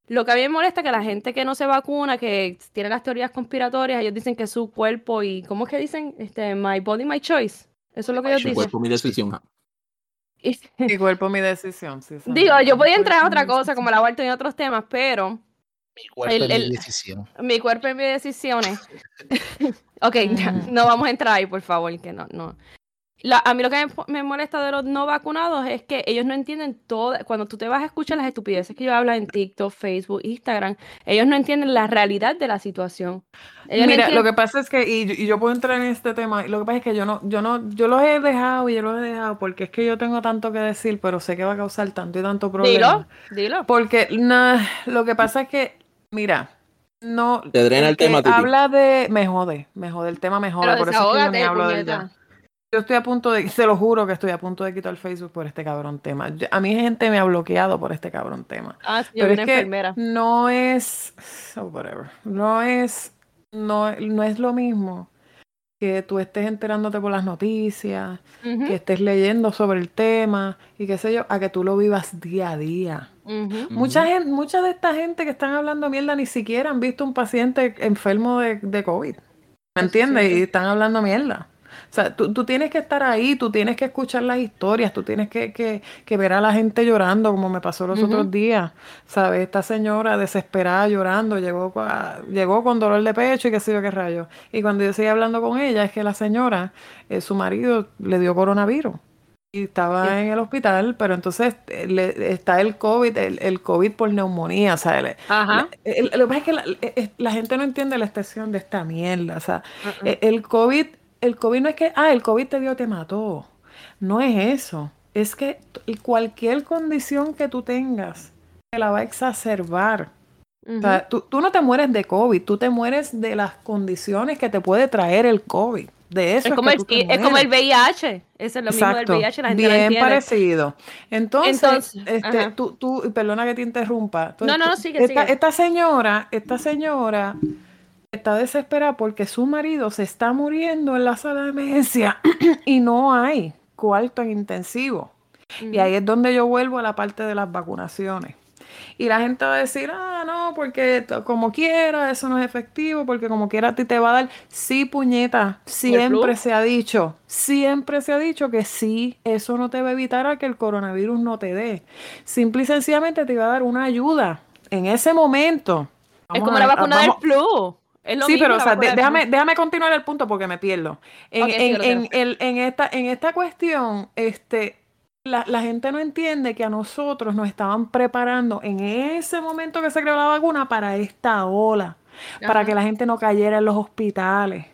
lo que a mí me molesta es que la gente que no se vacuna, que tiene las teorías conspiratorias, ellos dicen que su cuerpo y, ¿cómo es que dicen? Este, my body, my choice. Eso es lo que ellos dicen. Mi cuerpo, mi decisión. Mi cuerpo, mi decisión. Digo, yo podía entrar a otra cosa, como la vuelta y otros temas, pero... Mi cuerpo y mi decisión. Mi cuerpo y mis decisiones. ok, no vamos a entrar ahí, por favor, que no, no a mí lo que me, molesta de los no vacunados es que ellos no entienden todo. Cuando tú te vas a escuchar las estupideces que yo hablo en TikTok, Facebook, Instagram, ellos no entienden la realidad de la situación. Mira, lo que pasa es que, y, yo puedo entrar en este tema, lo que pasa es que yo no, yo no, yo los he dejado y yo los he dejado porque es que yo tengo tanto que decir, pero sé que va a causar tanto y tanto problema. Dilo, dilo. Porque lo que pasa es que, mira, no. Te drena el, tema, Habla de. Me jode, me jode, el tema me jode, por eso es que yo ni hablo de ella. Yo estoy a punto de, se lo juro que estoy a punto de quitar el Facebook por este cabrón tema. A mí gente me ha bloqueado por este cabrón tema. Ah, sí, Pero es enfermera. no es, whatever, no es, no, no es lo mismo que tú estés enterándote por las noticias, que estés leyendo sobre el tema y qué sé yo, a que tú lo vivas día a día. Mucha gente, mucha de esta gente que están hablando mierda ni siquiera han visto un paciente enfermo de, de COVID. ¿Me entiendes? Y están hablando mierda. O sea, tú, tienes que estar ahí, tú tienes que escuchar las historias, tú tienes que, que, ver a la gente llorando, como me pasó los otros días. ¿Sabes? Esta señora desesperada llorando, llegó, llegó con dolor de pecho y qué sé yo qué rayo. Y cuando yo seguí hablando con ella, es que la señora, eh, su marido le dio coronavirus y estaba en el hospital, pero entonces eh, le, está el COVID, el, COVID por neumonía, o sea, lo que pasa es que eh, la, gente no entiende la extensión de esta mierda, o sea, el COVID el COVID no es que, ah, el COVID te dio, te mató. No es eso. Es que cualquier condición que tú tengas te la va a exacerbar. O sea, tú, no te mueres de COVID, tú te mueres de las condiciones que te puede traer el COVID. De eso es, como, el, es como el VIH. Eso es lo mismo del VIH. La gente Bien parecido. Entonces, este, tú, tú, perdona que te interrumpa. no, no, sigue, esta, esta señora, esta señora está desesperada porque su marido se está muriendo en la sala de emergencia y no hay cuarto en intensivo. Y ahí es donde yo vuelvo a la parte de las vacunaciones. Y la gente va a decir, ah, no, porque como quiera, eso no es efectivo, porque como quiera a ti te va a dar. Sí, puñeta, siempre se ha dicho, siempre se ha dicho que sí, eso no te va a evitar a que el coronavirus no te dé. Simple y sencillamente te va a dar una ayuda en ese momento. es como la vacuna del flu. Sí, pero déjame, déjame continuar el punto porque me pierdo. En, en, en, esta, en esta cuestión, este, la, la, gente no entiende que a nosotros nos estaban preparando en ese momento que se creó la vacuna para esta ola, para que la gente no cayera en los hospitales.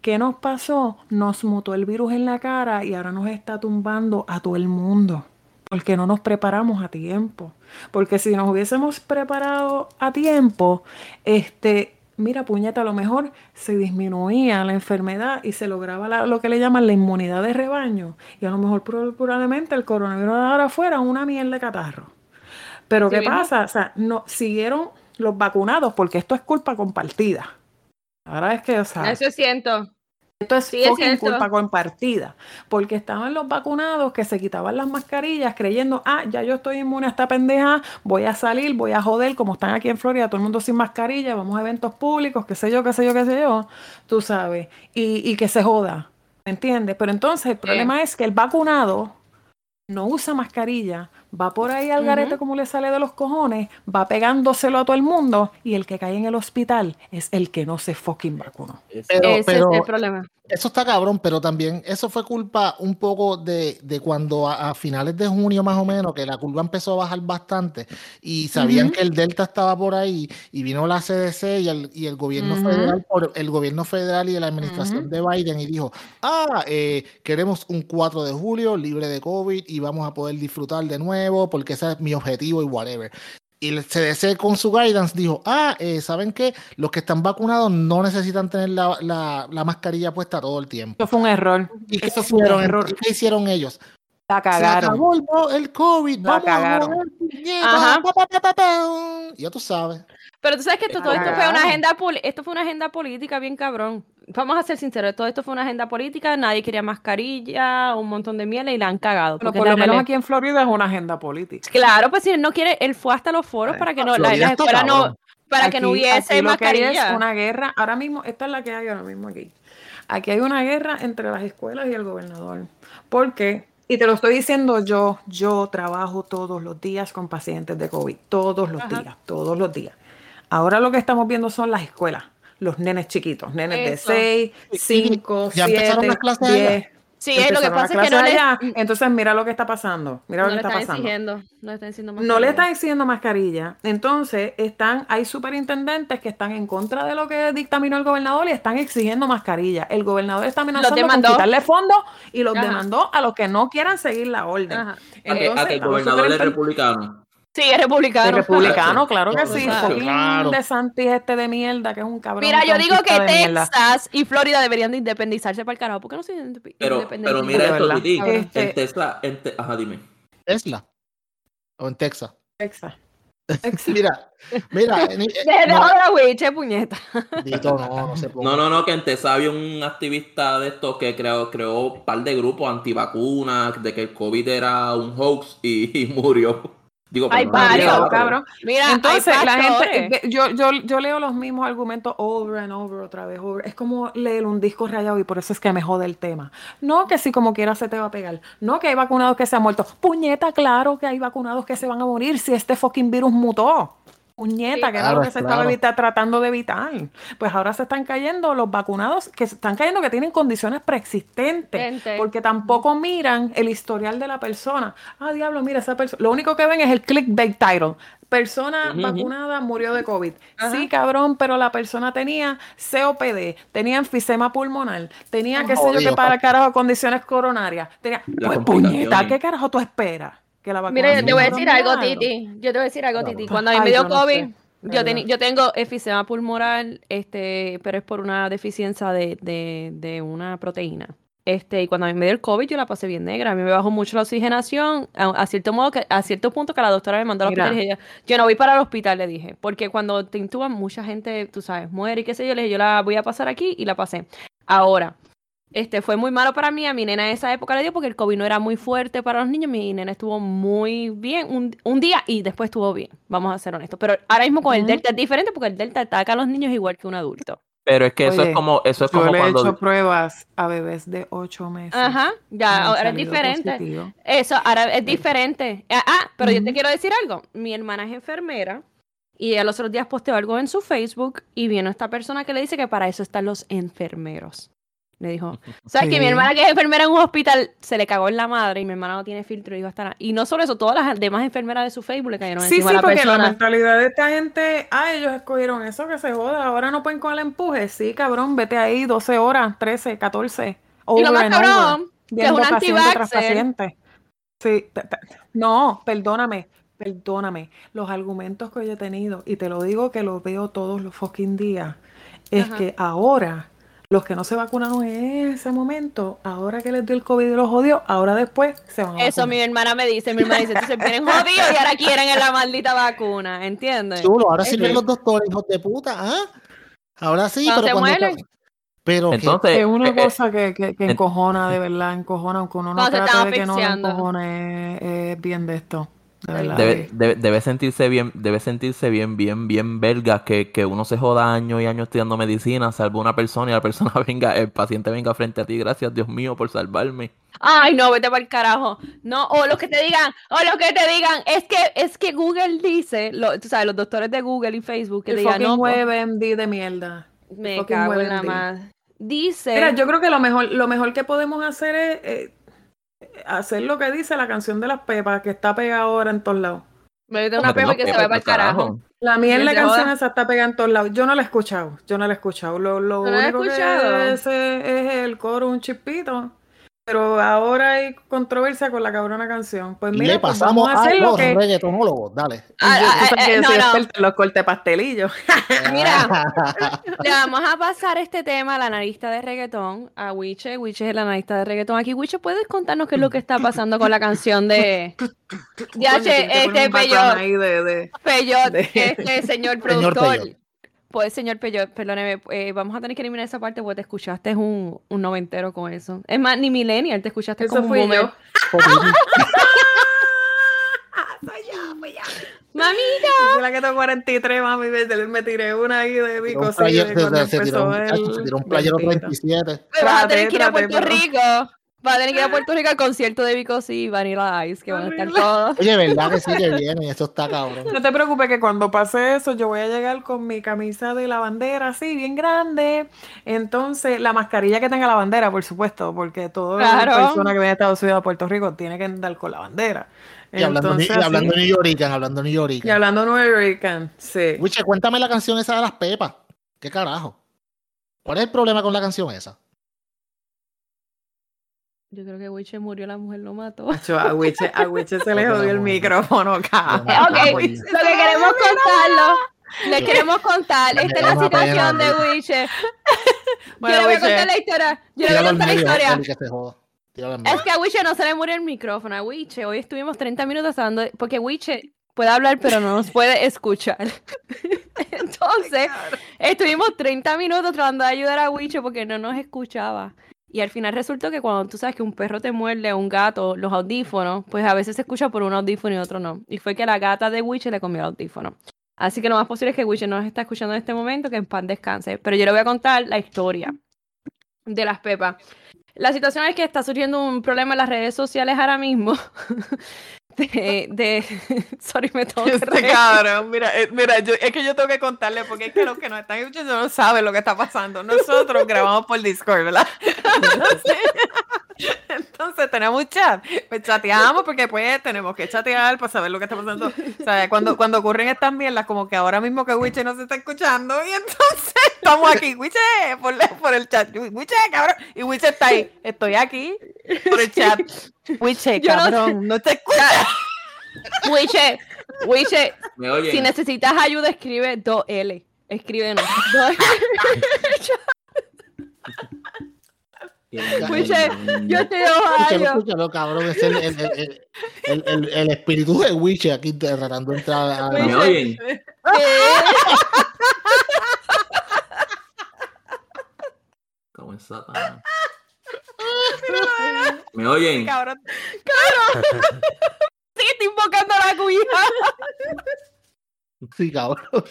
¿Qué nos pasó? Nos mutó el virus en la cara y ahora nos está tumbando a todo el mundo. Porque no nos preparamos a tiempo. Porque si nos hubiésemos preparado a tiempo, este, mira, puñeta, a lo mejor se disminuía la enfermedad y se lograba lo que le llaman la inmunidad de rebaño. Y a lo mejor probablemente el coronavirus ahora fuera una miel de catarro. Pero ¿qué pasa? O sea, no, siguieron los vacunados porque esto es culpa compartida. Ahora es que, o sea... Eso siento. Esto es sí, fucking culpa compartida, porque estaban los vacunados que se quitaban las mascarillas creyendo, ah, ya yo estoy inmune a esta pendeja, voy a salir, voy a joder, como están aquí en Florida, todo el mundo sin mascarilla, vamos a eventos públicos, qué sé yo, qué sé yo, qué sé yo, tú sabes, y, y que se joda, ¿me entiendes? Pero entonces el problema es que el vacunado no usa mascarilla, va por ahí al garete como le sale de los cojones, va pegándoselo a todo el mundo y el que cae en el hospital es el que no se fucking vacunó. Pero, Ese es el problema. Eso está cabrón, pero también eso fue culpa un poco de, cuando a, finales de junio más o menos, que la curva empezó a bajar bastante y sabían que el Delta estaba por ahí y vino la CDC y el, y el gobierno federal, por, el gobierno federal y la administración de Biden y dijo, ah, eh, queremos un 4 de julio libre de COVID y vamos a poder disfrutar de nuevo porque ese es mi objetivo y whatever. Y el CDC con su guidance dijo, ah, eh, ¿saben qué? Los que están vacunados no necesitan tener la, la, mascarilla puesta todo el tiempo. Eso fue un error. ¿Y qué, fue un error? ¿Qué hicieron ellos? La cagaron. Se acabó el, COVID. La cagaron. ya tú sabes. Pero tú sabes que esto, todo esto fue una agenda esto fue una agenda política bien cabrón. Vamos a ser sinceros, todo esto fue una agenda política, nadie quería mascarilla, un montón de miel y la han cagado. Pero por lo menos aquí en Florida es una agenda política. Claro, pues si él no quiere, él fue hasta los foros para que no, la, no, para que no hubiese mascarilla. es una guerra, ahora mismo, esta es la que hay ahora mismo aquí. Aquí hay una guerra entre las escuelas y el gobernador. ¿Por qué? Y te lo estoy diciendo yo, yo trabajo todos los días con pacientes de COVID, todos los días, todos los días. Ahora lo que estamos viendo son las escuelas, los nenes chiquitos, nenes de 6, 5, 7, 10. Sí, es lo que pasa es que no le... Entonces, mira lo que está pasando. Mira lo que está pasando. Exigiendo, no, le están no le están exigiendo mascarilla. Entonces, están, hay superintendentes que están en contra de lo que dictaminó el gobernador y están exigiendo mascarilla. El gobernador está amenazando con quitarle fondos y los demandó a los que no quieran seguir la orden. Entonces, a que el gobernador es republicano. Sí, es republicano. Es republicano, claro que sí. Claro. De Santis este de mierda, que es un cabrón. Mira, yo digo que Texas y Florida deberían de independizarse para el carajo. ¿Por qué no se pero, Pero mira esto, Titi. Este... En Tesla, en ajá, dime. Tesla. O en Texas. Texas. mira, mira. no, la güey, che puñeta. no, no, se no, no, no, que en Texas había un activista de estos que creó, creó un par de grupos antivacunas, de que el COVID era un hoax y murió. Digo, hay varios, cabrón. Mira, entonces la gente, yo, yo, yo leo los mismos argumentos over and over, otra vez, over. Es como leer un disco rayado y por eso es que me jode el tema. No que si como quiera se te va a pegar. No que hay vacunados que se han muerto. Puñeta, claro que hay vacunados que se van a morir si este fucking virus mutó puñeta, que era lo que se estaba tratando de evitar. Pues ahora se están cayendo los vacunados que están cayendo que tienen condiciones preexistentes, porque tampoco miran el historial de la persona. Ah, diablo, mira esa persona. Lo único que ven es el clickbait title. Persona vacunada murió de COVID. Sí, cabrón, pero la persona tenía COPD, tenía enfisema pulmonar, tenía, qué sé yo, que para carajo, condiciones coronarias. Tenía, pues, puñeta, ¿qué carajo tú esperas? Mira, yo te voy a decir algo, Titi. Yo te voy a decir algo, Titi. Cuando a mí me dio COVID, yo, yo tengo efisema pulmonar, este, pero es por una deficiencia de, de, de, una proteína. Este, y cuando a mí me dio el COVID, yo la pasé bien negra. A mí me bajó mucho la oxigenación, a, cierto modo, que, a cierto punto que la doctora me mandó al hospital y dije, yo no voy para el hospital, le dije. Porque cuando te intuban, mucha gente, tú sabes, muere y qué sé yo, le dije, yo la voy a pasar aquí y la pasé. Ahora, Este, fue muy malo para mí, a mi nena en esa época le dio porque el COVID no era muy fuerte para los niños, mi nena estuvo muy bien un, un día y después estuvo bien, vamos a ser honestos. Pero ahora mismo con el Delta es diferente porque el Delta ataca a los niños igual que un adulto. Pero es que eso es como, eso es yo como le he cuando. hecho pruebas a bebés de 8 meses. Ajá, ya, ahora es diferente. positivo. Eso, ahora es diferente. Ah, ah, pero yo te quiero decir algo. Mi hermana es enfermera y a los otros días posteó algo en su Facebook y vino esta persona que le dice que para eso están los enfermeros. Le dijo, ¿sabes que mi Sí. hermana que es enfermera en un hospital se le cagó en la madre y mi hermana no tiene filtro y dijo hasta nada. Y no solo eso, todas las demás enfermeras de su Facebook le cayeron Sí, encima sí, a la porque la mentalidad de esta gente, ah, ellos escogieron eso, que se joda, ahora no pueden con el empuje. Sí, cabrón, vete ahí 12 horas, 13, 14. Y lo más over, cabrón, que es un antivaxxer. paciente. Sí, no, perdóname, perdóname. Los argumentos que yo he tenido, y te lo digo que los veo todos los fucking días, es Ajá. que ahora, los que no se vacunaron en ese momento, ahora que les dio el COVID y los jodió, ahora después se van a Eso vacunar. mi hermana me dice, mi hermana dice, entonces vienen jodidos y ahora quieren en la maldita vacuna, ¿entiendes? Chulo, ahora sí ven los doctores, hijos de puta, ¿ah? Ahora sí, Cuando pero se cuando... mueren. Pero que- Entonces, Es una eh, eh, cosa que, que, que en- encojona, de verdad, encojona, aunque uno no trate de que no encojone, es, es bien de esto. Debe, debe, debe sentirse bien, debe sentirse bien, bien, bien verga que, que uno se joda años y años estudiando medicina, salva una persona y la persona venga, el paciente venga frente a ti, gracias Dios mío por salvarme. Ay, no, vete para el carajo. No, o lo que te digan, o lo que te digan, es que es que Google dice, lo, tú sabes, los doctores de Google y Facebook que el te digan, no, pues, WebMD de mierda. me cago en la madre. Dice, Mira, yo creo que lo mejor, lo mejor que podemos hacer es eh, hacer lo que dice la canción de las pepas, que está pegada ahora en todos lados. me una pepa que se Pepe, va para el carajo. La mierda se canción esa está pegada en todos lados. Yo no la he escuchado, yo no la he escuchado. Lo, lo ¿No la único que escuchado? es, es el coro, un chispito. Pero ahora hay controversia con la cabrona canción. Pues mira, le pues pasamos vamos a a hacer lo los que... reggaetonólogos, dale. Ah, Yo- ah, eh, no, no. en los cortes pastelillos. Mira, le vamos a pasar este tema a la analista de reggaetón, a Wiche. Wiche es la analista de reggaetón. Aquí, Wiche, ¿puedes contarnos qué es lo que está pasando con la canción de tienes que poner este Peyot? de- de- Peyot, de- este señor productor. Pues, señor Peyot, perdóneme, eh, vamos a tener que eliminar esa parte porque te escuchaste un, un noventero con eso. Es más, ni millennial, te escuchaste Eso como un fui boomer. yo. ¡Mamita! Fui la que tengo 43, mami. Me, me tiré una ahí de un de cuando se- se un- se tiró un playero bendito. 37. Pues vas a tener que ir a Puerto Rico. Vas a tener que ir a Puerto Rico al concierto de Vico sí y Vanilla Ice, que van a estar todos. Oye, ¿verdad que sí que viene? Eso está cabrón. No te preocupes que cuando pase eso yo voy a llegar con mi camisa de la bandera así, bien grande. Entonces, la mascarilla que tenga la bandera, por supuesto, porque toda Claro. persona que viene de Estados Unidos a Puerto Rico tiene que andar con la bandera. Y hablando, ni- Entonces, y hablando así- New Yorican, hablando New y Yorican. hablando New York, sí. Wiche, cuéntame la canción esa de las pepas. ¿Qué carajo? ¿Cuál es el problema con la canción esa? Yo creo que Wiche murió, la mujer lo mató. A Wiche, a Wiche se le jodió el micrófono, cabrón. Ok, lo que queremos contarlo. Le queremos contar. Esta es la situación de Wiche. Bueno, yo le voy a contar la historia. Yo le voy a contar la historia. Es que a Wiche no se le murió el micrófono. A Wiche, hoy estuvimos 30 minutos hablando, de- porque Wiche puede hablar, pero no nos puede escuchar. Entonces, estuvimos 30 minutos tratando de ayudar a Wiche porque no nos escuchaba. Y al final resultó que cuando tú sabes que un perro te muerde o un gato, los audífonos, pues a veces se escucha por un audífono y otro no. Y fue que la gata de Wiche le comió el audífono. Así que lo más posible es que Wiche no nos está escuchando en este momento, que en paz descanse. Pero yo le voy a contar la historia de las pepas. La situación es que está surgiendo un problema en las redes sociales ahora mismo. De, de... Sorry, me tengo que Este reír. cabrón, mira, eh, mira, yo, es que yo tengo que contarle porque es que los que nos están escuchando no saben lo que está pasando. Nosotros grabamos por Discord, ¿verdad? Entonces, entonces tenemos un chat, pues chateamos porque pues tenemos que chatear para saber lo que está pasando. O sea, cuando, cuando ocurren estas mierdas, como que ahora mismo que Wiche no se está escuchando y entonces estamos aquí, Wiche, por, por el chat, Wiche, cabrón, y Wiche está ahí, estoy aquí por el chat. Wiche, cabrón, no te escuchas. Wiche, Wiche, si necesitas ayuda, escribe 2L. Escríbenos. 2L. Wiche, yo estoy dos Escúchalo, escúchalo, cabrón. Es el, el, el, el, el- el espíritu de Wiche aquí tratando de entrar a. ¿Me oyen? Sí. ¿Me oyen? Cabrón. Sí, estoy invocando a la cuija. Sí, cabrón.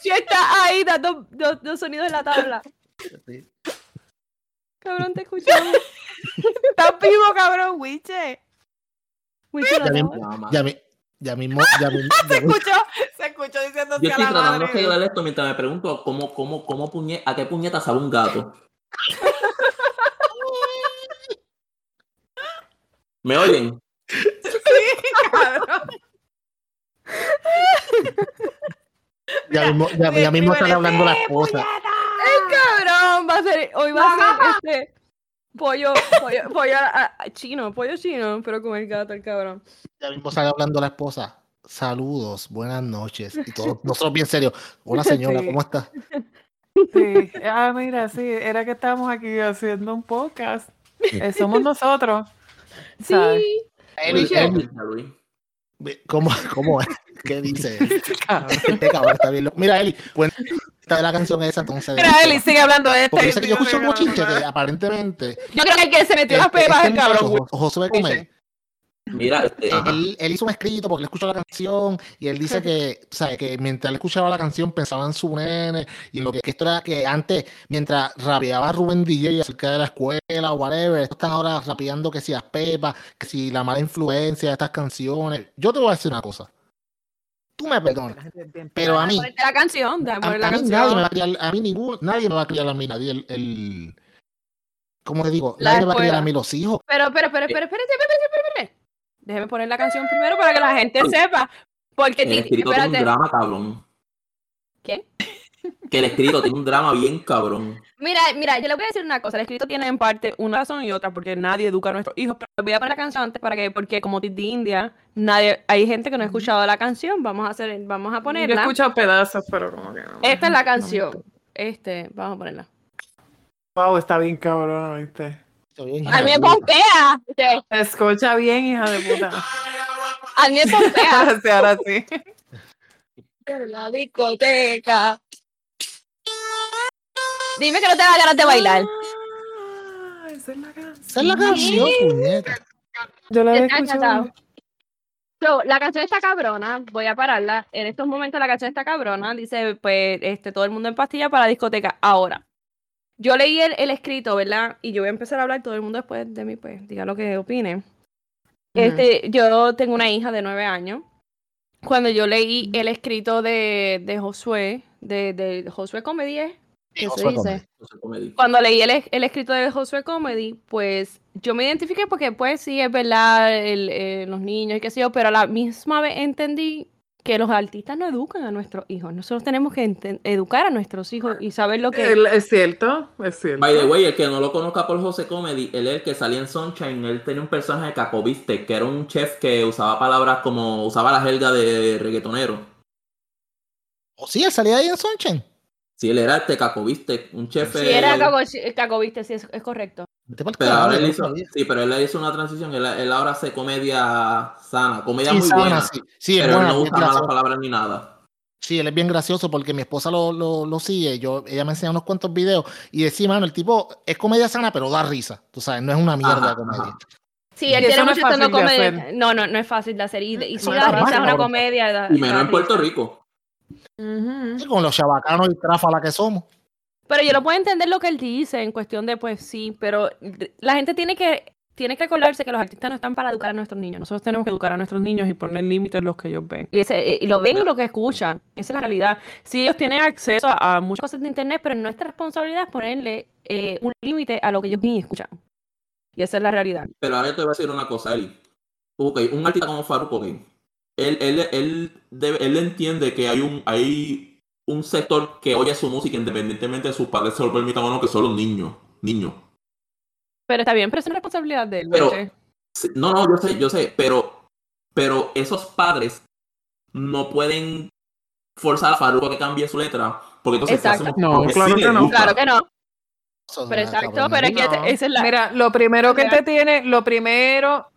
Si está ahí, dando dos, dos sonidos en la tabla. Sí. Cabrón, te escuchamos. Estás vivo, cabrón, Wiche. Ya ya, mi- ya mismo, ya mismo. Se escuchó, se escuchó diciendo Yo a estoy la tratando de arreglar esto mientras me pregunto cómo, cómo, cómo puñe, a qué puñeta sabe un gato. ¿Me oyen? Cabrón. Ya mismo, ya, ya mismo están hablando la esposa. Cabrón, va a ser, hoy va a ser este pollo, pollo, pollo a- a- chino, pollo chino, pero con el gato, el cabrón. Ya mismo sale hablando la esposa. Saludos, buenas noches. Y todos nosotros bien serios. Hola señora, Sí. ¿cómo está? Sí. Ah, mira, sí, era que estamos aquí haciendo un podcast. Eh, somos nosotros. ¿sabes? Sí. Eli. ¿cómo, ¿Cómo es? ¿Qué dice? Este cabrón está bien loco. Mira, Eli, cuéntame de la canción esa entonces. Mira, Eli, sigue hablando de esto. Porque yo, sé que yo escucho un bochinche que aparentemente Yo creo que el que se metió las este, pepas este es el cabrón. Josué Gómez, Mira, este, él, él hizo un escrito porque él escuchó la canción y él dice que, o sea, que mientras él escuchaba la canción pensaba en su nene y en lo que, que esto era que antes, mientras rapeaba Rubén DJ acerca de la escuela o whatever, estos están ahora rapeando que si las pepas, que si la mala influencia de estas canciones. Yo te voy a decir una cosa. Tú me perdonas, pero a mí, la canción, a, poner la a mí nadie me va a criar, a mí ningún, nadie me va a criar a mí, nadie el, el ¿cómo te digo? La nadie me va a criar escuela. a mí los hijos. Pero, pero, pero, pero, espérate, espérate, espérate, espérate. Déjeme poner la canción primero para que la gente sepa. Porque, el ti- escrito tiene un espérate, drama cabrón. ¿qué? Que el escrito tiene un drama bien cabrón. Mira, mira, yo le voy a decir una cosa. El escrito tiene en parte una razón y otra, porque nadie educa a nuestros hijos. Pero voy a poner la canción antes para que, porque como Titi India, nadie, hay gente que no ha escuchado la canción. Vamos a hacer, vamos a Yo he ponerla. escuchado pedazos, pero como que no. Esta es la canción. Este, vamos a ponerla. Wow, está bien cabrón, ¿viste? Bien, A mí me pompea. Sí, escucha bien, hija de puta. A mí me pompea. Ahora sí, ahora sí. En la discoteca. Dime que no te da ganas de bailar. Ah, esa es la canción. Esa es la canción, puñeta. Yo la he escuchado. So, la canción está cabrona, voy a pararla. En estos momentos la canción está cabrona. Dice, pues, este, todo el mundo en pastilla para la discoteca. Ahora, yo leí el, el escrito, ¿verdad? Y yo voy a empezar a hablar, todo el mundo después de mí, pues, diga lo que opine. Este, yo tengo una hija de nueve años. Cuando yo leí el escrito de, de Josué, de, de Josué Comedy, ¿es? ¿Qué se Josué dice? Comedy. Cuando leí el, el escrito de Josué Comedy, pues yo me identifiqué porque pues sí, es verdad, el, eh, los niños y qué sé yo, pero a la misma vez entendí que los artistas no educan a nuestros hijos. Nosotros tenemos que educar a nuestros hijos y saber lo que... El- Es cierto, es cierto. By the way, el que no lo conozca por José Comedy, él es el que salía en Sunshine, él tenía un personaje de Cacoviste, que era un chef que usaba palabras como, usaba la jerga de reggaetonero. O sí, él salía ahí en Sunshine. Sí, él era este Cacoviste, un chef... Si eh, era Caco, Cacoviste, sí, es, es correcto. Pero ahora él no hizo, sí, pero él hizo una transición, él, él ahora hace comedia sana, comedia Sí, muy sana, buena, sí. Sí, es pero él buena, no bien usa malas palabras ni nada. Sí, él es bien gracioso porque mi esposa lo, lo, lo sigue. Yo, ella me enseña unos cuantos videos y decía, mano, el tipo es comedia sana, pero da risa. Tú sabes, no es una mierda Ajá, de comedia. ajá. Sí, él tiene no mucho de comedia. hacer. No, no, no es fácil de hacer. Y, y sí No, da es risa, es una comedia. da- Y menos en Puerto risa. Con los chabacanos y tráfala que somos. Pero yo lo puedo entender lo que él dice en cuestión de, pues sí, pero la gente tiene que, tiene que recordarse que los artistas no están para educar a nuestros niños. Nosotros tenemos que educar a nuestros niños y poner límites en los que ellos ven. Y, ese, y lo ven y lo que escuchan. Esa es la realidad. Sí, ellos tienen acceso a, a muchas cosas de internet, pero nuestra responsabilidad es ponerle eh, un límite a lo que ellos ven y escuchan. Y esa es la realidad. Pero ahora te voy a decir una cosa, Eli. Ok, un artista como Farruko, ok. Él, él, él, debe- él entiende que hay un, hay un sector que oye su música independientemente de sus padres se lo permitan o no, que son los niños. Niños. Pero está bien, pero es una responsabilidad de él. Pero- No, no, yo sé, yo sé, pero, pero esos padres no pueden forzar a Farruko a que cambie su letra. Porque entonces, ¿qué Exacto. hacemos? No, Porque claro sí que no. Claro que no. Pero exacto, pero es que No. esa es la... Mira, lo primero que Mira. te tiene, lo primero,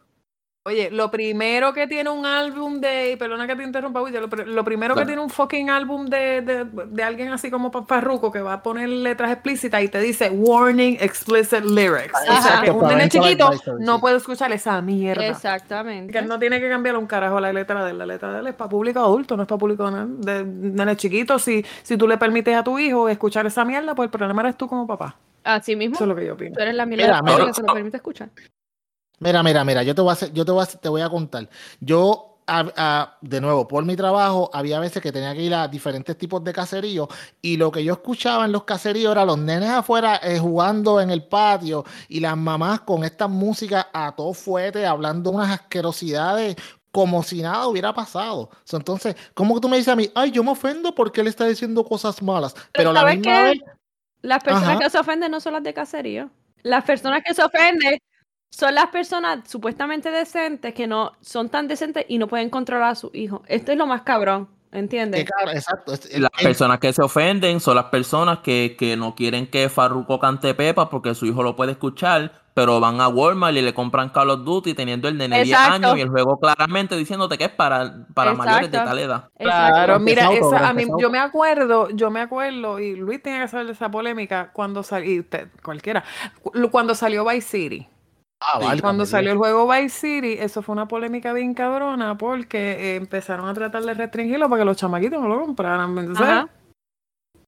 Oye, lo primero que tiene un álbum de, perdona que te interrumpa, William, lo, lo primero que tiene un fucking álbum de, de, de alguien así como Pa- Farruko que va a poner letras explícitas y te dice warning explicit lyrics. O sea, que un nene chiquito no puede escuchar esa mierda. Exactamente. Que él no tiene que cambiar un carajo la letra de él. La letra de él es para público adulto, no es para público de nene chiquito. Si, si tú le permites a tu hijo escuchar esa mierda, pues el problema eres tú como papá. Así mismo, Eso es lo que yo opino. tú eres la mierda mira. que se lo permite escuchar. Mira, mira, mira, yo te voy a hacer- yo te voy a, hacer- te voy a contar. Yo, a- a- de nuevo, por mi trabajo, había veces que tenía que ir a diferentes tipos de caseríos y lo que yo escuchaba en los caseríos era los nenes afuera eh, jugando en el patio y las mamás con esta música a todo fuerte, hablando unas asquerosidades como si nada hubiera pasado. Entonces, ¿cómo que tú me dices a mí, ay, yo me ofendo porque él está diciendo cosas malas? Pero la ¿sabes misma qué? vez, Las personas Ajá. que se ofenden no son las de caserío. Las personas que se ofenden son las personas supuestamente decentes que no son tan decentes y no pueden controlar a sus hijos. Esto es lo más cabrón, ¿entiendes? claro, exacto. Las personas que se ofenden son las personas que, que no quieren que Farruko cante Pepa porque su hijo lo puede escuchar, pero van a Walmart y le compran Call of Duty teniendo el nene 10 Exacto. años y el juego claramente diciéndote que es para, para mayores de tal edad. Exacto. Claro, mira, esa, a mí, yo me acuerdo, yo me acuerdo, y Luis tiene que saber de esa polémica cuando salió, y usted, cualquiera, cu- cuando salió Vice City. Ah, vale, Cuando salió el juego Vice City, eso fue una polémica bien cabrona porque eh, empezaron a tratar de restringirlo para que los chamaquitos no lo compraran. Entonces, Ajá.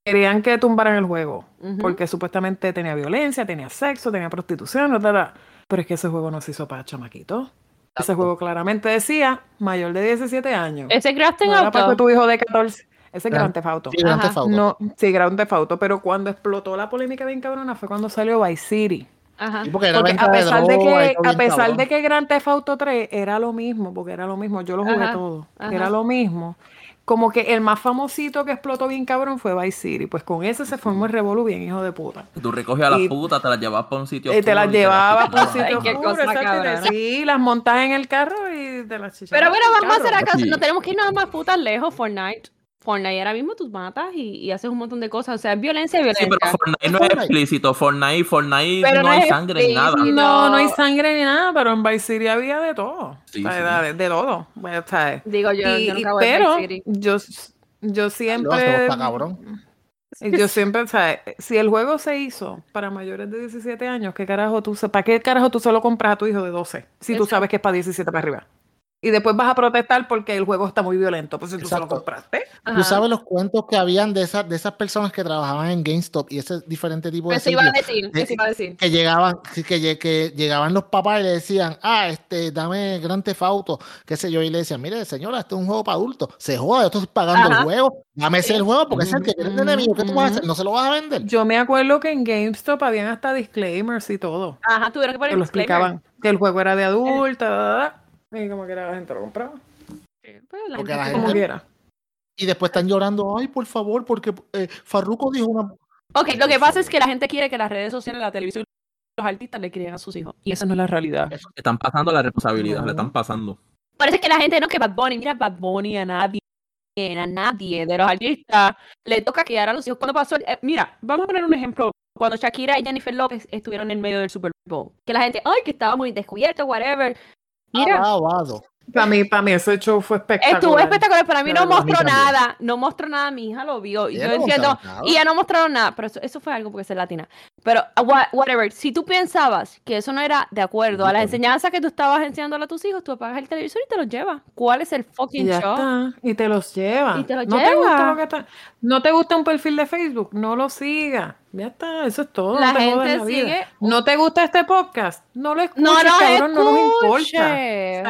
querían que tumbaran el juego porque supuestamente tenía violencia, tenía sexo, tenía prostitución, ta, ta, ta. pero es que ese juego no se hizo para chamaquitos. Ese juego claramente decía mayor de 17 años. Ese Grand Theft No era para Auto. que tu hijo de 14. Ese es Gran- Grand Theft Auto. Sí, Grand Ajá. Theft Auto. No, sí, Grand Theft Auto, pero cuando explotó la polémica bien cabrona fue cuando salió Vice City. Ajá. Sí, porque era Porque venta a pesar de droga que, a pesar cabrón. de que Grand Theft Auto 3 era lo mismo, porque era lo mismo, yo lo jugué Ajá, todo, ajá. era lo mismo. Como que el más famosito que explotó bien cabrón fue Vice City, pues con ese se formó el revolú bien, hijo de puta. Tú recoges a las putas, te las llevas para un sitio Y te las llevabas por un sitio Ay, oscuro, exacto, sí, las montas en el carro y te las chichabas Pero bueno, vamos a hacer acá. Sí. No tenemos que ir nada más putas lejos. Fortnite. Fortnite ahora mismo tú matas y, y haces un montón de cosas. O sea, es violencia y Sí, violencia. pero Fortnite no es Fortnite. explícito. Fortnite, Fortnite Pero no no hay sangre ni nada. No, no hay sangre ni nada, pero en Vice City había de todo. Sí, O sea, sí. era De, de todo. Bueno, sea, Digo yo, y- yo y- nunca voy a pero Vice City. yo, yo siempre. está cabrón. Yo siempre, o sea, si el juego se hizo para mayores de 17 años, ¿qué carajo tú, ¿para qué carajo tú se lo compras a tu hijo de 12? Si tú sabes que es para 17 para arriba. Y después vas a protestar porque el juego está muy violento, pues si tú se lo Exacto. compraste. Ajá. Tú sabes los cuentos que habían de esas, de esas personas que trabajaban en GameStop y ese diferente tipo de Eso iba a sitios, decir, Eh, eso iba a decir. que llegaban, que, lle- que llegaban los papás y le decían, ah, este, dame Grand Theft Auto, qué sé yo, y le decían, mire, señora, este es un juego para adultos, se joda, yo estoy pagando Ajá. el juego, dame ese el juego porque es el que tiene el enemigo, ¿qué tú vas a hacer? ¿No se lo vas a vender? Yo me acuerdo que en GameStop habían hasta disclaimers y todo. Ajá, tuvieron que poner Que lo explicaban. Que el juego era de da, da, y como que la gente lo compraba. Pues, la Porque gente la se- Como gente- quiera. Y después están llorando, ay, por favor, porque eh, Farruko dijo una... Ok, lo que pasa es que la gente quiere que las redes sociales, la televisión y los artistas le críen a sus hijos. Y esa no es la realidad. Están pasando la responsabilidad, No. le están pasando. Parece que la gente no, que Bad Bunny, mira, Bad Bunny a nadie, a nadie de los artistas le toca criar a los hijos. Cuando pasó, el- eh, mira, vamos a poner un ejemplo. Cuando Shakira y Jennifer López estuvieron en medio del Super Bowl, que la gente, ay, que estaba muy descubierto, whatever. Mira, Alabado. Para mí, para mí ese show fue espectacular. estuvo espectacular. Para mí no mostró nada, no mostró nada. Mi hija lo vio. Y yo entiendo. Y ya no mostraron nada, pero eso, eso fue algo porque es latina. Pero, uh, wha- whatever, si tú pensabas que eso no era de acuerdo a las enseñanzas que tú estabas enseñándole a tus hijos, tú apagas el televisor y te los llevas. ¿Cuál es el Y fucking ya show? está. Y te los lleva. Y te los ¿No te gusta lo que está? ¿No te gusta un perfil de Facebook? No lo sigas. Ya está, eso es todo. La no te jodas gente la vida. sigue- ¿No te gusta este podcast? No lo escuches, No cabrón, no nos importa. O sea.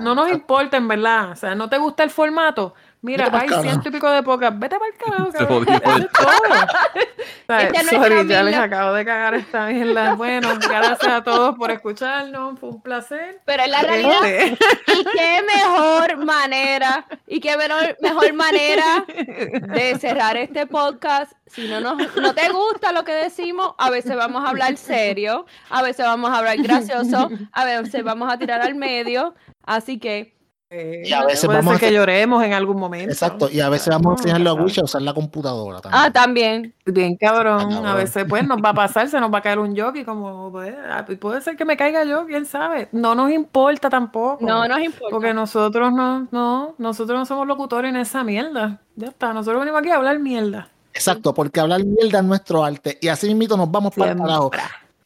No nos importa, en verdad. O sea, ¿no te gusta el formato? Mira, hay ciento y pico de podcasts. Vete para el carajo, Se cabrón. Eso es todo. Es sorry, ya les acabo de cagar esta mierda. Bueno, gracias a todos por escucharnos. Fue un placer. Pero es la realidad. Este, Y qué mejor manera, y qué mejor, mejor manera de cerrar este podcast. Si no, nos, no te gusta lo que decimos, a veces vamos a hablar serio, a veces vamos a hablar gracioso, a veces vamos a tirar al medio. Así que Eh, Y a veces puede vamos ser a que lloremos en algún momento. Exacto, y a veces vamos a No, enseñarle a. Wish a usar la computadora también. Ah, también. Bien cabrón. A veces pues nos va a pasar, se nos va a caer un jockey como pues, ah, puede ser que me caiga yo, quién sabe. No nos importa tampoco. No nos importa. Porque nosotros no, no, nosotros no somos locutores en esa mierda. Ya está, nosotros venimos aquí a hablar mierda. Exacto, porque hablar mierda es nuestro arte. Y así mismito nos vamos para el carajo.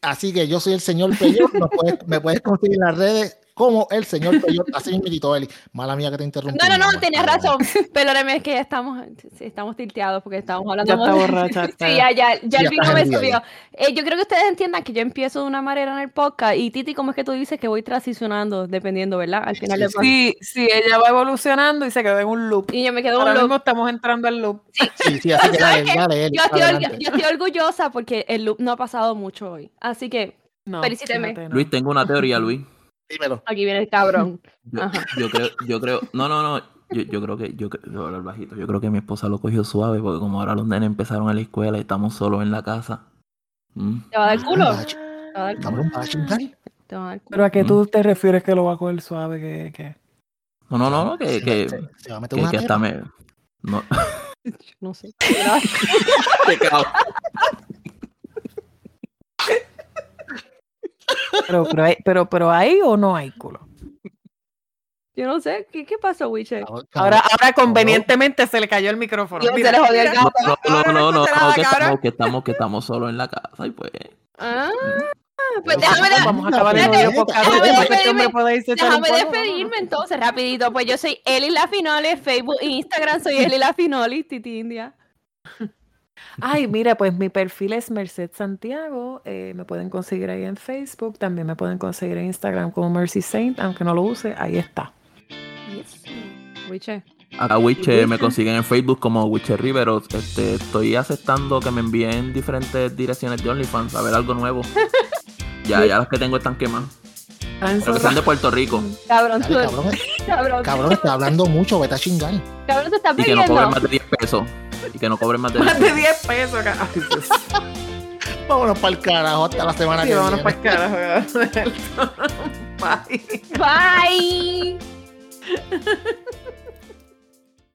Así que yo soy el señor puedes- me puedes conseguir en las redes como el señor Peyot. Así mismito, Eli. Mala mía que te interrumpí. No, no, no, tenías Pero razón. Perdóname, es que ya estamos, sí, estamos tilteados porque estamos hablando Ya está borracha, está. Sí, ya, ya, ya Ya el vino me en subió. Eh, yo creo que ustedes entiendan que yo empiezo de una manera en el podcast y Titi, ¿cómo es que tú dices que voy transicionando dependiendo, verdad? Al final Sí, sí. Sí, sí, ella va evolucionando y se quedó en un loop. Y yo me quedo en Ahora un mismo loop. estamos entrando al loop. Sí, sí, así que dale, dale, Eli. Yo estoy, yo estoy orgullosa porque el loop no ha pasado mucho hoy. Así que No, Felicíteme. no. Luis, tengo una teoría, Luis. Dímelo. aquí viene el cabrón. Yo, creo, yo creo, no, no, no. Yo, yo creo que, yo, yo bajito. Yo creo que mi esposa lo cogió suave porque como ahora los nenes empezaron a la escuela y estamos solos en la casa. mm, ¿Te va a dar culo? ¿Te va a dar culo? Cabrón, para chingar. Te va a dar culo. Pero a qué Mm. tú te refieres que lo va a coger suave, que, que... No, no, no, no, que, Se- que, se, se va a meter que, una que hasta pepa. me. No. No sé. Qué cabrón. Pero, pero, hay, pero, pero ¿hay o no hay culo? Yo no sé. ¿Qué, qué pasó, Wiche? Ahora, ahora convendientemente se le cayó el micrófono. Mira, se le jodió el gato. No, no, no, no, que estamos, que estamos, que estamos solos en la casa y pues. Ah, pues déjame, vamos- a acabar el déjame despedirme. entonces, rapidito. Pues yo soy Eli La Finoli, Facebook e Instagram soy Eli La Finoli, Titi India. Ay, mira, pues mi perfil es Merced Santiago. eh, me pueden conseguir ahí en Facebook. También me pueden conseguir en Instagram como Mercy Saint, aunque no lo use, ahí está. Wiche. A Wiche me consiguen en Facebook como Wiche Rivero. Este, estoy aceptando que me envíen diferentes direcciones de OnlyFans a ver algo nuevo. Ya, ya las que tengo están quemadas. Ah, Pero que sean de Puerto Rico. Cabrón, tú, Dale, cabrón, cabrón, cabrón, está hablando mucho, vete a chingar. cabrón, te estás Y que no cobren más de 10 pesos. Y que no cobren más de 10 Más de 10 pesos. ca- Ay, Dios. Vámonos para el carajo hasta la semana Sí, que vámonos viene. para el carajo. Bye. Bye.